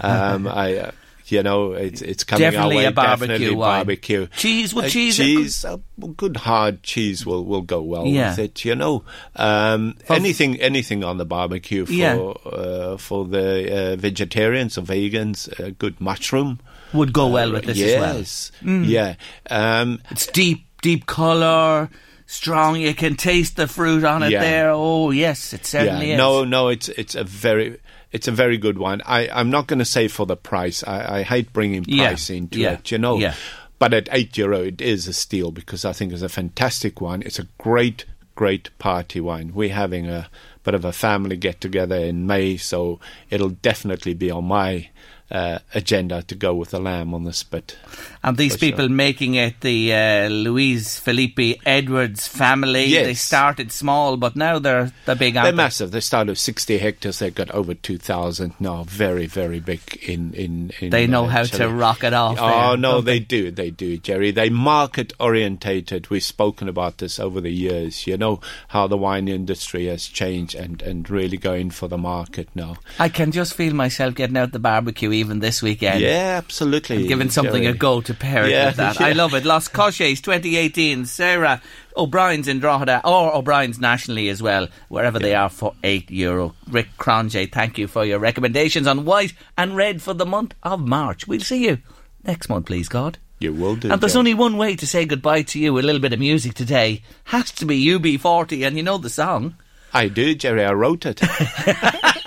Um, I, uh, you know, it's it's coming Definitely our way. a barbecue Definitely wine. barbecue. Cheese with Uh, cheese, a cheese, a good hard cheese will, will go well Yeah. with it. You know, um, anything anything on the barbecue for Yeah. uh, for the uh, vegetarians or vegans. A good mushroom would go well with this as well. Mm. yes, yeah. Um, It's deep, deep colour, strong. You can taste the fruit on it Yeah. there. Oh yes, it certainly yeah, is. no, no, it's it's a very it's a very good one. I I'm not going to say for the price. I, I hate bringing Yeah, price into yeah, it, you know. yeah. But at eight euro, it is a steal because I think it's a fantastic one. It's a great, great party wine. We're having a bit of a family get together in May, so it'll definitely be on my uh, agenda to go with the lamb on the spit. And these people sure. making it the uh, Luis Felipe Edwards family. Yes. They started small, but now they're the big. They're massive. They started with 60 hectares. They've got over 2,000 now. Very, very big in in. in They know uh, how Chile. to rock it off. Oh there, no, don't they do, they do, Jerry. They market orientated. We've spoken about this over the years. You know how the wine industry has changed and and really going for the market now. I can just feel myself getting out the barbecue even this weekend. Yeah, absolutely. and giving something Jerry. a go to pair it Yeah, with that. I love it. Los Coches 2018, Syrah O'Brien's in Drogheda, or O'Brien's nationally as well, wherever they are for eight euro. Rick Cronje, thank you for your recommendations on white and red for the month of March. We'll see you next month, please God. You will do. And there's only one way to say goodbye to you. A little bit of music today has to be UB40, and you know the song. I do, Jerry. I wrote it.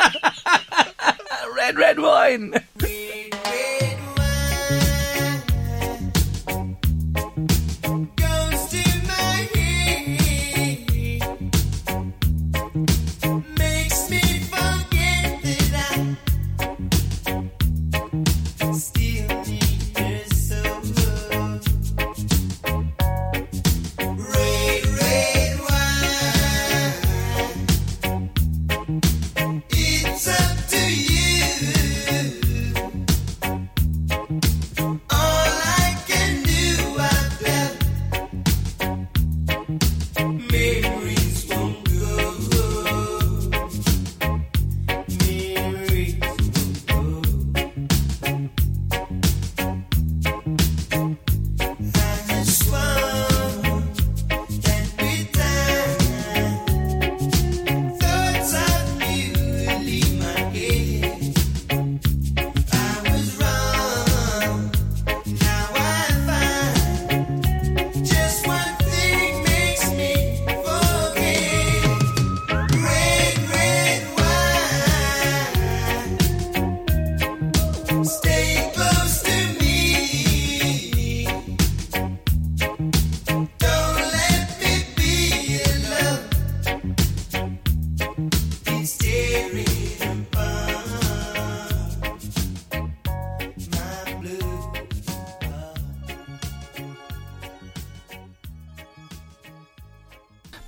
Red, red wine.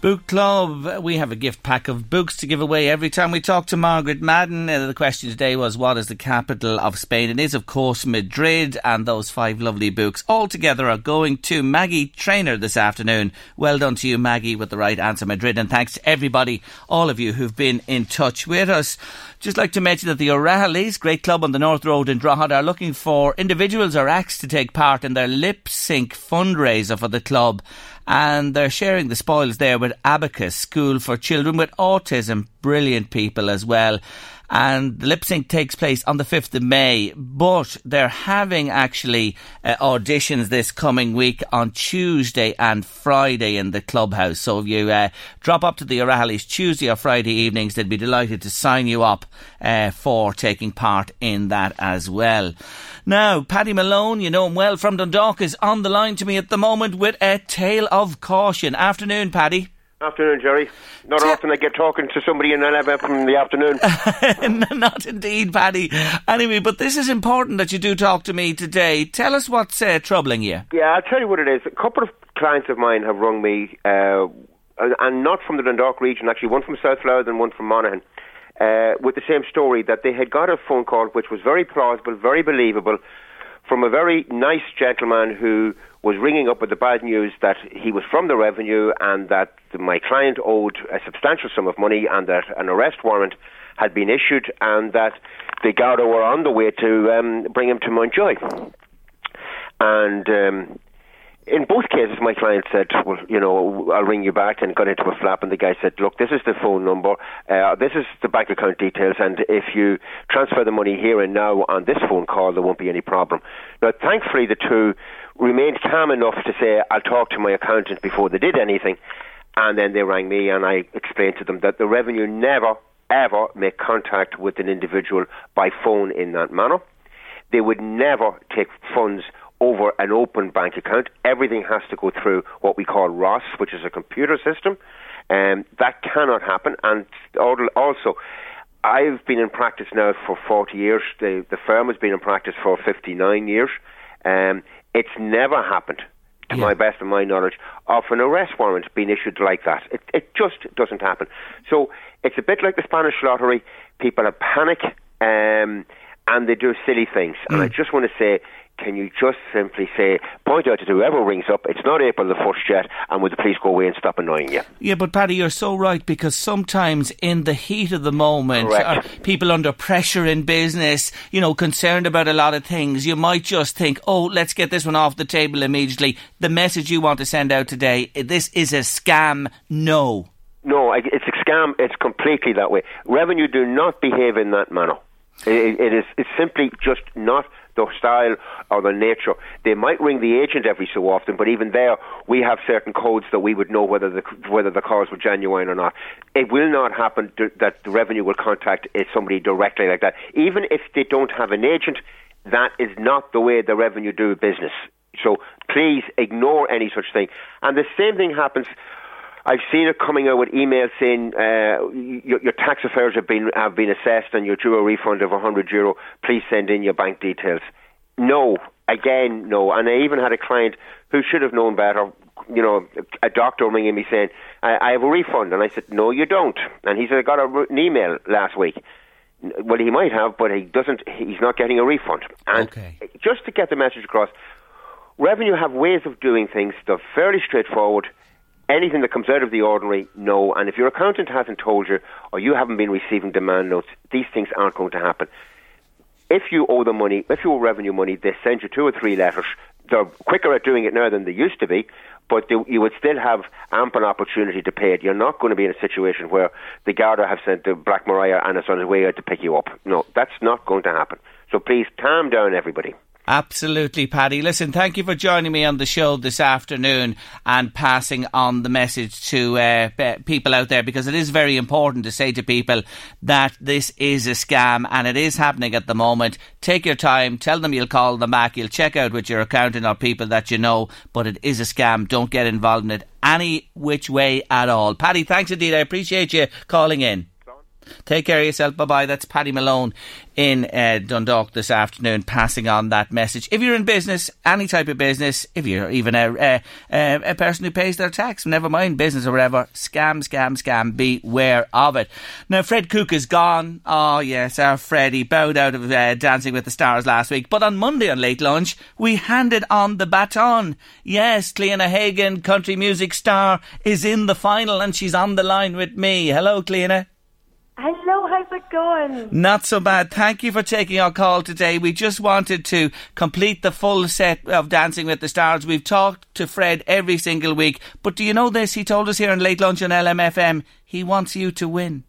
Book Club. We have a gift pack of books to give away every time we talk to Margaret Madden. Uh, the question today was, what is the capital of Spain? It is, of course, Madrid. And those five lovely books all together are going to Maggie Trainer this afternoon. Well done to you, Maggie, with the right answer, Madrid. And thanks to everybody, all of you who've been in touch with us. Just like to mention that the O'Reillys, great club on the North Road in Drogheda, are looking for individuals or acts to take part in their lip sync fundraiser for the club and they're sharing the spoils there with Abacus School for Children with Autism. Brilliant people as well. And the lip sync takes place on the 5th of May, but they're having actually uh, auditions this coming week on Tuesday and Friday in the clubhouse. So if you uh, drop up to the O'Reillys Tuesday or Friday evenings, they'd be delighted to sign you up uh, for taking part in that as well. Now, Paddy Malone, you know him well from Dundalk, is on the line to me at the moment with a tale of caution. Afternoon, Paddy. Afternoon, Jerry. Not often I get talking to somebody in 11 in the afternoon. Not indeed, Paddy. Anyway, but this is important that you do talk to me today. Tell us what's uh, troubling you. yeah, I'll tell you what it is. A couple of clients of mine have rung me, uh, and not from the Dundalk region, actually, one from South Louth and one from Monaghan, uh, with the same story that they had got a phone call which was very plausible, very believable, from a very nice gentleman who was ringing up with the bad news that he was from the revenue and that my client owed a substantial sum of money and that an arrest warrant had been issued and that the Garda were on the way to um, bring him to Mountjoy. And um, in both cases, my client said, "Well, you know, I'll ring you back," and got into a flap. And the guy said, "Look, this is the phone number. Uh, this is the bank account details, and if you transfer the money here and now on this phone call, there won't be any problem." Now, thankfully, the two remained calm enough to say, "I'll talk to my accountant before they did anything." And then they rang me, and I explained to them that the revenue never, ever make contact with an individual by phone in that manner. They would never take funds over an open bank account. Everything has to go through what we call ROS, which is a computer system. Um, that cannot happen. And also, I've been in practice now for 40 years. The, the firm has been in practice for 59 years. Um, it's never happened, to my best of my knowledge, of an arrest warrant being issued like that. It, it just doesn't happen. So it's a bit like the Spanish lottery. People have panic um, and they do silly things. And I just want to say, can you just simply say, point out to whoever rings up, it's not April the 1st yet, and would the police go away and stop annoying you? Yeah, but Paddy, you're so right because sometimes in the heat of the moment, uh, people under pressure in business, you know, concerned about a lot of things, you might just think, oh, let's get this one off the table immediately. The message you want to send out today, eh, this is a scam. No. No, it's a scam. It's completely that way. Revenue do not behave in that manner. It, it is it's simply just not the style or the nature. They might ring the agent every so often, but even there, we have certain codes that we would know whether the whether the calls were genuine or not. It will not happen to, that the revenue will contact uh, somebody directly like that. Even if they don't have an agent, that is not the way the revenue do business. So please ignore any such thing. And the same thing happens. I've seen it coming out with emails saying uh, your, your tax affairs have been have been assessed and you're due a refund of 100 euro. Please send in your bank details. No, again, no. And I even had a client who should have known better. You know, a doctor ringing me saying, I, "I have a refund," and I said, "No, you don't." And he said, "I got a, an email last week." Well, he might have, but he doesn't. He's not getting a refund. And Okay. just to get the message across, revenue have ways of doing things. They're fairly straightforward. Anything that comes out of the ordinary, no. And if your accountant hasn't told you, or you haven't been receiving demand notes, these things aren't going to happen. If you owe them money, if you owe revenue money, they send you two or three letters. They're quicker at doing it now than they used to be, but they, you would still have ample opportunity to pay it. You're not going to be in a situation where the Garda have sent the Black Maria and it's on its way out to pick you up. No, that's not going to happen. So please calm down, everybody. Absolutely, Paddy. Listen, thank you for joining me on the show this afternoon and passing on the message to uh, people out there because it is very important to say to people that this is a scam and it is happening at the moment. Take your time, tell them you'll call them back, you'll check out with your accountant or people that you know, but it is a scam. Don't get involved in it any which way at all. Paddy, thanks indeed. I appreciate you calling in. Take care of yourself. Bye bye. That's Paddy Malone in uh, Dundalk this afternoon, passing on that message. If you're in business, any type of business, if you're even a, a, a, a person who pays their tax, never mind business or whatever, scam, scam, scam, beware of it. Now, Fred Cook is gone. Oh, yes, our Freddie bowed out of uh, Dancing with the Stars last week. But on Monday on Late Lunch, we handed on the baton. Yes, Cliona Hagan, country music star, is in the final and she's on the line with me. Hello, Cliona. Hello, how's it going? Not so bad. Thank you for taking our call today. We just wanted to complete the full set of Dancing with the Stars. We've talked to Fred every single week. But do you know this? He told us here in Late Lunch on LMFM he wants you to win.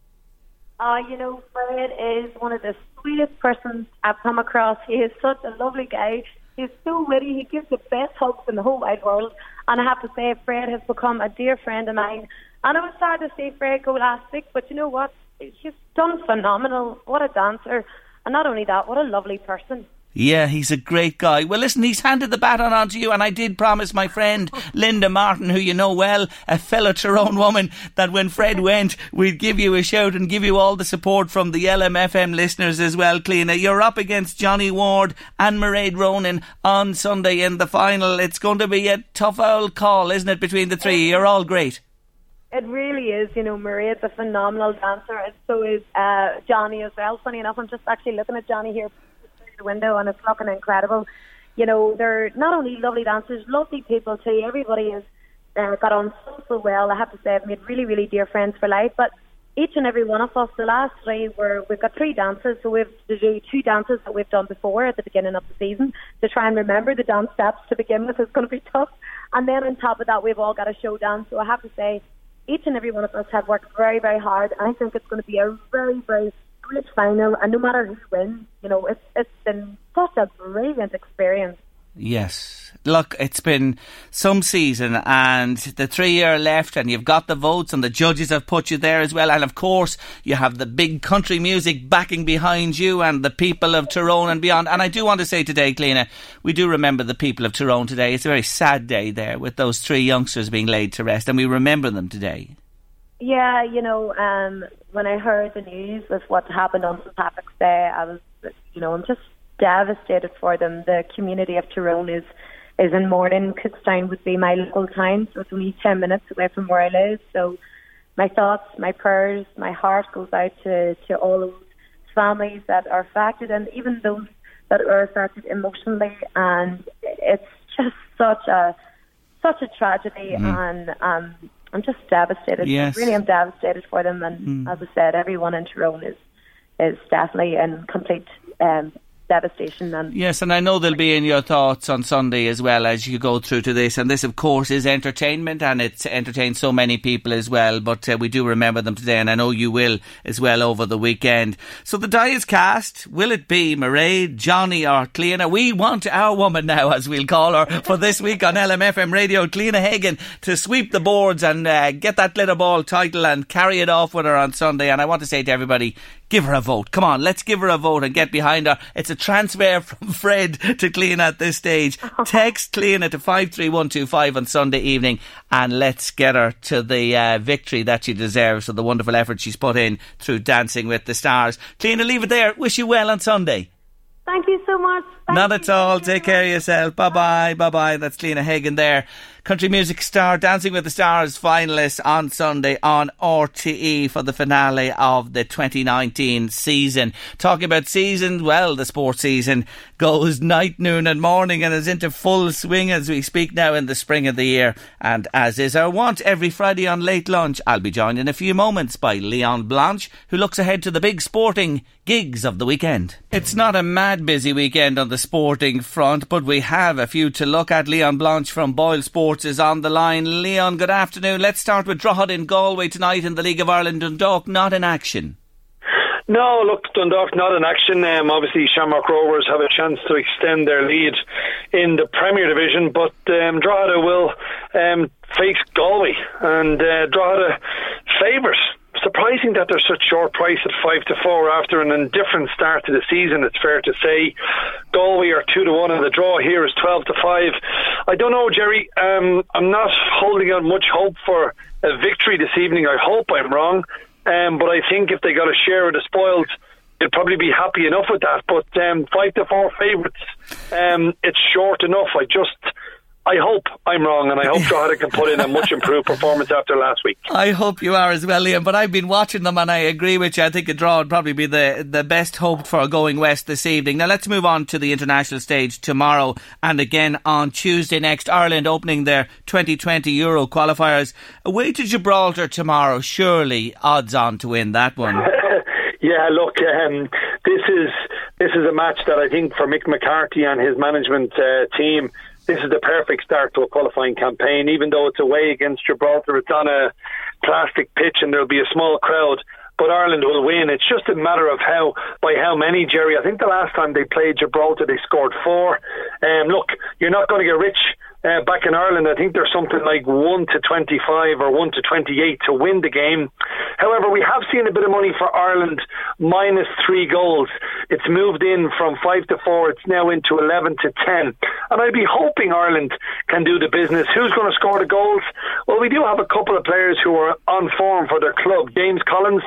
Uh, you know, Fred is one of the sweetest persons I've come across. He is such a lovely guy. He's so witty. He gives the best hugs in the whole wide world. And I have to say, Fred has become a dear friend of mine. And I was sad to see Fred go last week, but you know what? He's done phenomenal. What a dancer. And not only that, what a lovely person. Yeah, he's a great guy. Well, listen, he's handed the baton on to you, and I did promise my friend Linda Martin, who you know well, a fellow Tyrone woman, that when Fred went, we'd give you a shout and give you all the support from the LMFM listeners as well, Cliona. You're up against Johnny Ward and Mairead Ronan on Sunday in the final. It's going to be a tough old call, isn't it, between the three? You're all great. It really is. You know, Mairead's a phenomenal dancer, and so is uh, Johnny as well. Funny enough, I'm just actually looking at Johnny here through the window, and it's looking incredible. You know, they're not only lovely dancers, lovely people too. Everybody has uh, got on so so well. I have to say, I've made really really dear friends for life. But each and every one of us, the last three, were we've got three dances, so we've to do two dances that we've done before at the beginning of the season to try and remember the dance steps to begin with. It's going to be tough, and then on top of that, we've all got a show dance. So I have to say each and every one of us have worked very, very hard, I think it's going to be a very, very great final. And no matter who wins, you know, it's it's been such a brilliant experience. Yes. Look, it's been some season and the three year left and you've got the votes and the judges have put you there as well. And of course, you have the big country music backing behind you and the people of Tyrone and beyond. And I do want to say today, Cliona, we do remember the people of Tyrone today. It's a very sad day there with those three youngsters being laid to rest and we remember them today. Yeah, you know, um, when I heard the news of what happened on St Patrick's Day, I was, you know, I'm just devastated for them. The community of Tyrone is is in mourning. Cookstown would be my local town, so it's only ten minutes away from where I live. So my thoughts, my prayers, my heart goes out to to all those families that are affected, and even those that are affected emotionally. And it's just such a such a tragedy, and um, I'm just devastated. Yes. Really, I'm devastated for them. And as I said, everyone in Tyrone is is definitely in complete um, devastation. And Yes, and I know they'll be in your thoughts on Sunday as well as you go through to this. And this, of course, is entertainment and it's entertained so many people as well. But uh, we do remember them today, and I know you will as well over the weekend. So the die is cast. Will it be Mairead, Johnny, or Cliona? We want our woman now, as we'll call her, for this week on LMFM Radio, Cliona Hagan, to sweep the boards and uh, get that glitter ball title and carry it off with her on Sunday. And I want to say to everybody, give her a vote. Come on, let's give her a vote and get behind her. It's a transfer from Fred to Cliona at this stage. Text Cliona to 53125 on Sunday evening and let's get her to the uh, victory that she deserves for the wonderful effort she's put in through Dancing with the Stars. Cliona, leave it there. Wish you well on Sunday. thank you so much. Not at all. Take care of yourself. Bye bye. Bye bye. That's Lena Hagen there. Country music star Dancing with the Stars finalist on Sunday on RTE for the finale of the 2019 season. Talking about seasons, well, the sports season goes night, noon, and morning and is into full swing as we speak now in the spring of the year. And as is our wont, every Friday on late lunch, I'll be joined in a few moments by Leon Blanche, who looks ahead to the big sporting gigs of the weekend. It's not a mad busy weekend on the sporting front, but we have a few to look at. Leon Blanche from Boyle Sports is on the line. Leon, good afternoon. Let's start with Drogheda in Galway tonight in the League of Ireland. Dundalk not in action. No, look, Dundalk not in action. Um, obviously, Shamrock Rovers have a chance to extend their lead in the Premier Division, but um, Drogheda will um, face Galway, and uh, Drogheda favours. Surprising that they're such short price at five to four after an indifferent start to the season. It's fair to say, Galway are two to one, and the draw here is twelve to five. I don't know, Jerry. Um, I'm not holding out much hope for a victory this evening. I hope I'm wrong. Um, but I think if they got a share of the spoils, they'd probably be happy enough with that. But um, five to four favourites, um, it's short enough. I just. I hope I'm wrong, and I hope Drogheda can put in a much improved performance after last week. I hope you are as well, Liam. But I've been watching them, and I agree with you. I think a draw would probably be the the best hoped for going west this evening. Now let's move on to the international stage tomorrow, and again on Tuesday next. Ireland opening their 2020 Euro qualifiers away to Gibraltar tomorrow. Surely odds on to win that one. Yeah, look, um, this is this is a match that I think for Mick McCarthy and his management uh, team, this is the perfect start to a qualifying campaign. Even though it's away against Gibraltar, it's on a plastic pitch and there'll be a small crowd. But Ireland will win. It's just a matter of how by how many, Jerry. I think the last time they played Gibraltar, they scored four. Um, look, you're not going to get rich uh, back in Ireland, I think there's something like 1 to 25 or 1 to 28 to win the game. However, we have seen a bit of money for Ireland minus three goals. It's moved in from 5 to 4, it's now into 11 to 10. And I'd be hoping Ireland can do the business. Who's going to score the goals? Well, we do have a couple of players who are on form for their club. James Collins,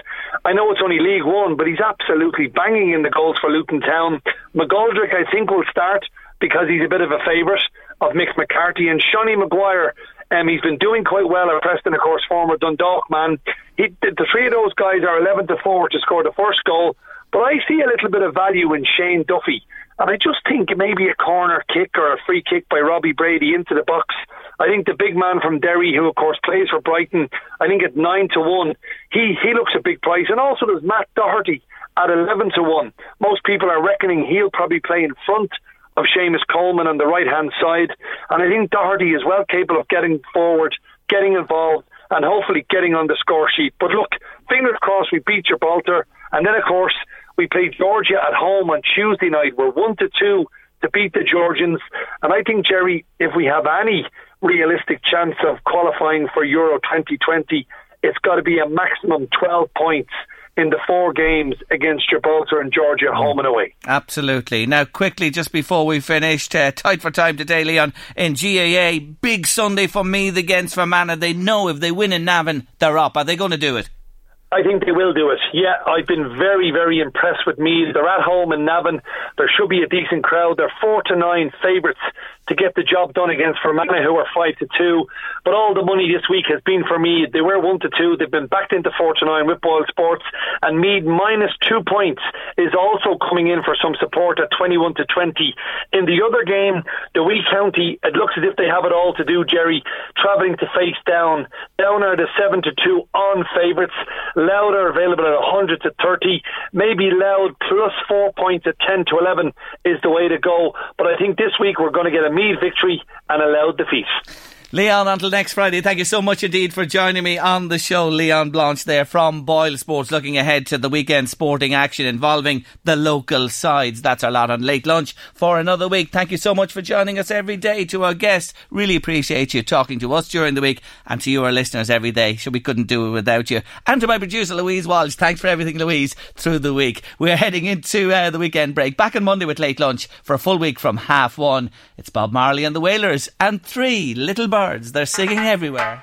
I know it's only League One, but he's absolutely banging in the goals for Luton Town. McGoldrick, I think, will start because he's a bit of a favourite of Mick McCarthy and Sean Maguire. Um, he's been doing quite well at Preston, of course, former Dundalk man. He, the, the three of those guys are 11 to 4 to score the first goal. But I see a little bit of value in Shane Duffy. And I just think maybe a corner kick or a free kick by Robbie Brady into the box. I think the big man from Derry, who of course plays for Brighton, I think at nine to one, he he looks a big price. And also there's Matt Doherty at eleven to one. Most people are reckoning he'll probably play in front of Seamus Coleman on the right hand side. And I think Doherty is well capable of getting forward, getting involved, and hopefully getting on the score sheet. But look, fingers crossed we beat Gibraltar. And then, of course, we play Georgia at home on Tuesday night. We're 1 to 2 to beat the Georgians. And I think, Jerry, if we have any realistic chance of qualifying for Euro 2020, it's got to be a maximum 12 points in the four games against Gibraltar and Georgia, home and away. Absolutely. Now, quickly, just before we finished, uh, tight for time today, Leon, in GAA, big Sunday for Meath against Fermanagh. They know if they win in Navan, they're up. Are they going to do it? I think they will do it. Yeah, I've been very, very impressed with Meath. They're at home in Navan. There should be a decent crowd. They're four to nine favourites to get the job done against Fermanagh, who are five to two. But all the money this week has been for Meath. They were one to two. They've been backed into four to nine with Boyle Sports, and Meath minus two points is also coming in for some support at twenty-one to twenty. In the other game, the Wee County, it looks as if they have it all to do. Jerry travelling to face down. Down are the seven to two on favourites. Louth are available at 100 to 30. Maybe Louth plus four points at 10 to 11 is the way to go. But I think this week we're going to get a Meath victory and a Louth defeat. Leon, until next Friday, thank you so much indeed for joining me on the show. Leon Blanche there from Boyle Sports, looking ahead to the weekend sporting action involving the local sides. That's our lot on late lunch for another week. Thank you so much for joining us every day. To our guests, really appreciate you talking to us during the week and to you, our listeners, every day. Sure, we couldn't do it without you. And to my producer, Louise Walsh. Thanks for everything, Louise, through the week. We're heading into uh, the weekend break. Back on Monday with late lunch for a full week from half one. It's Bob Marley and the Wailers and three little birds. They're singing everywhere.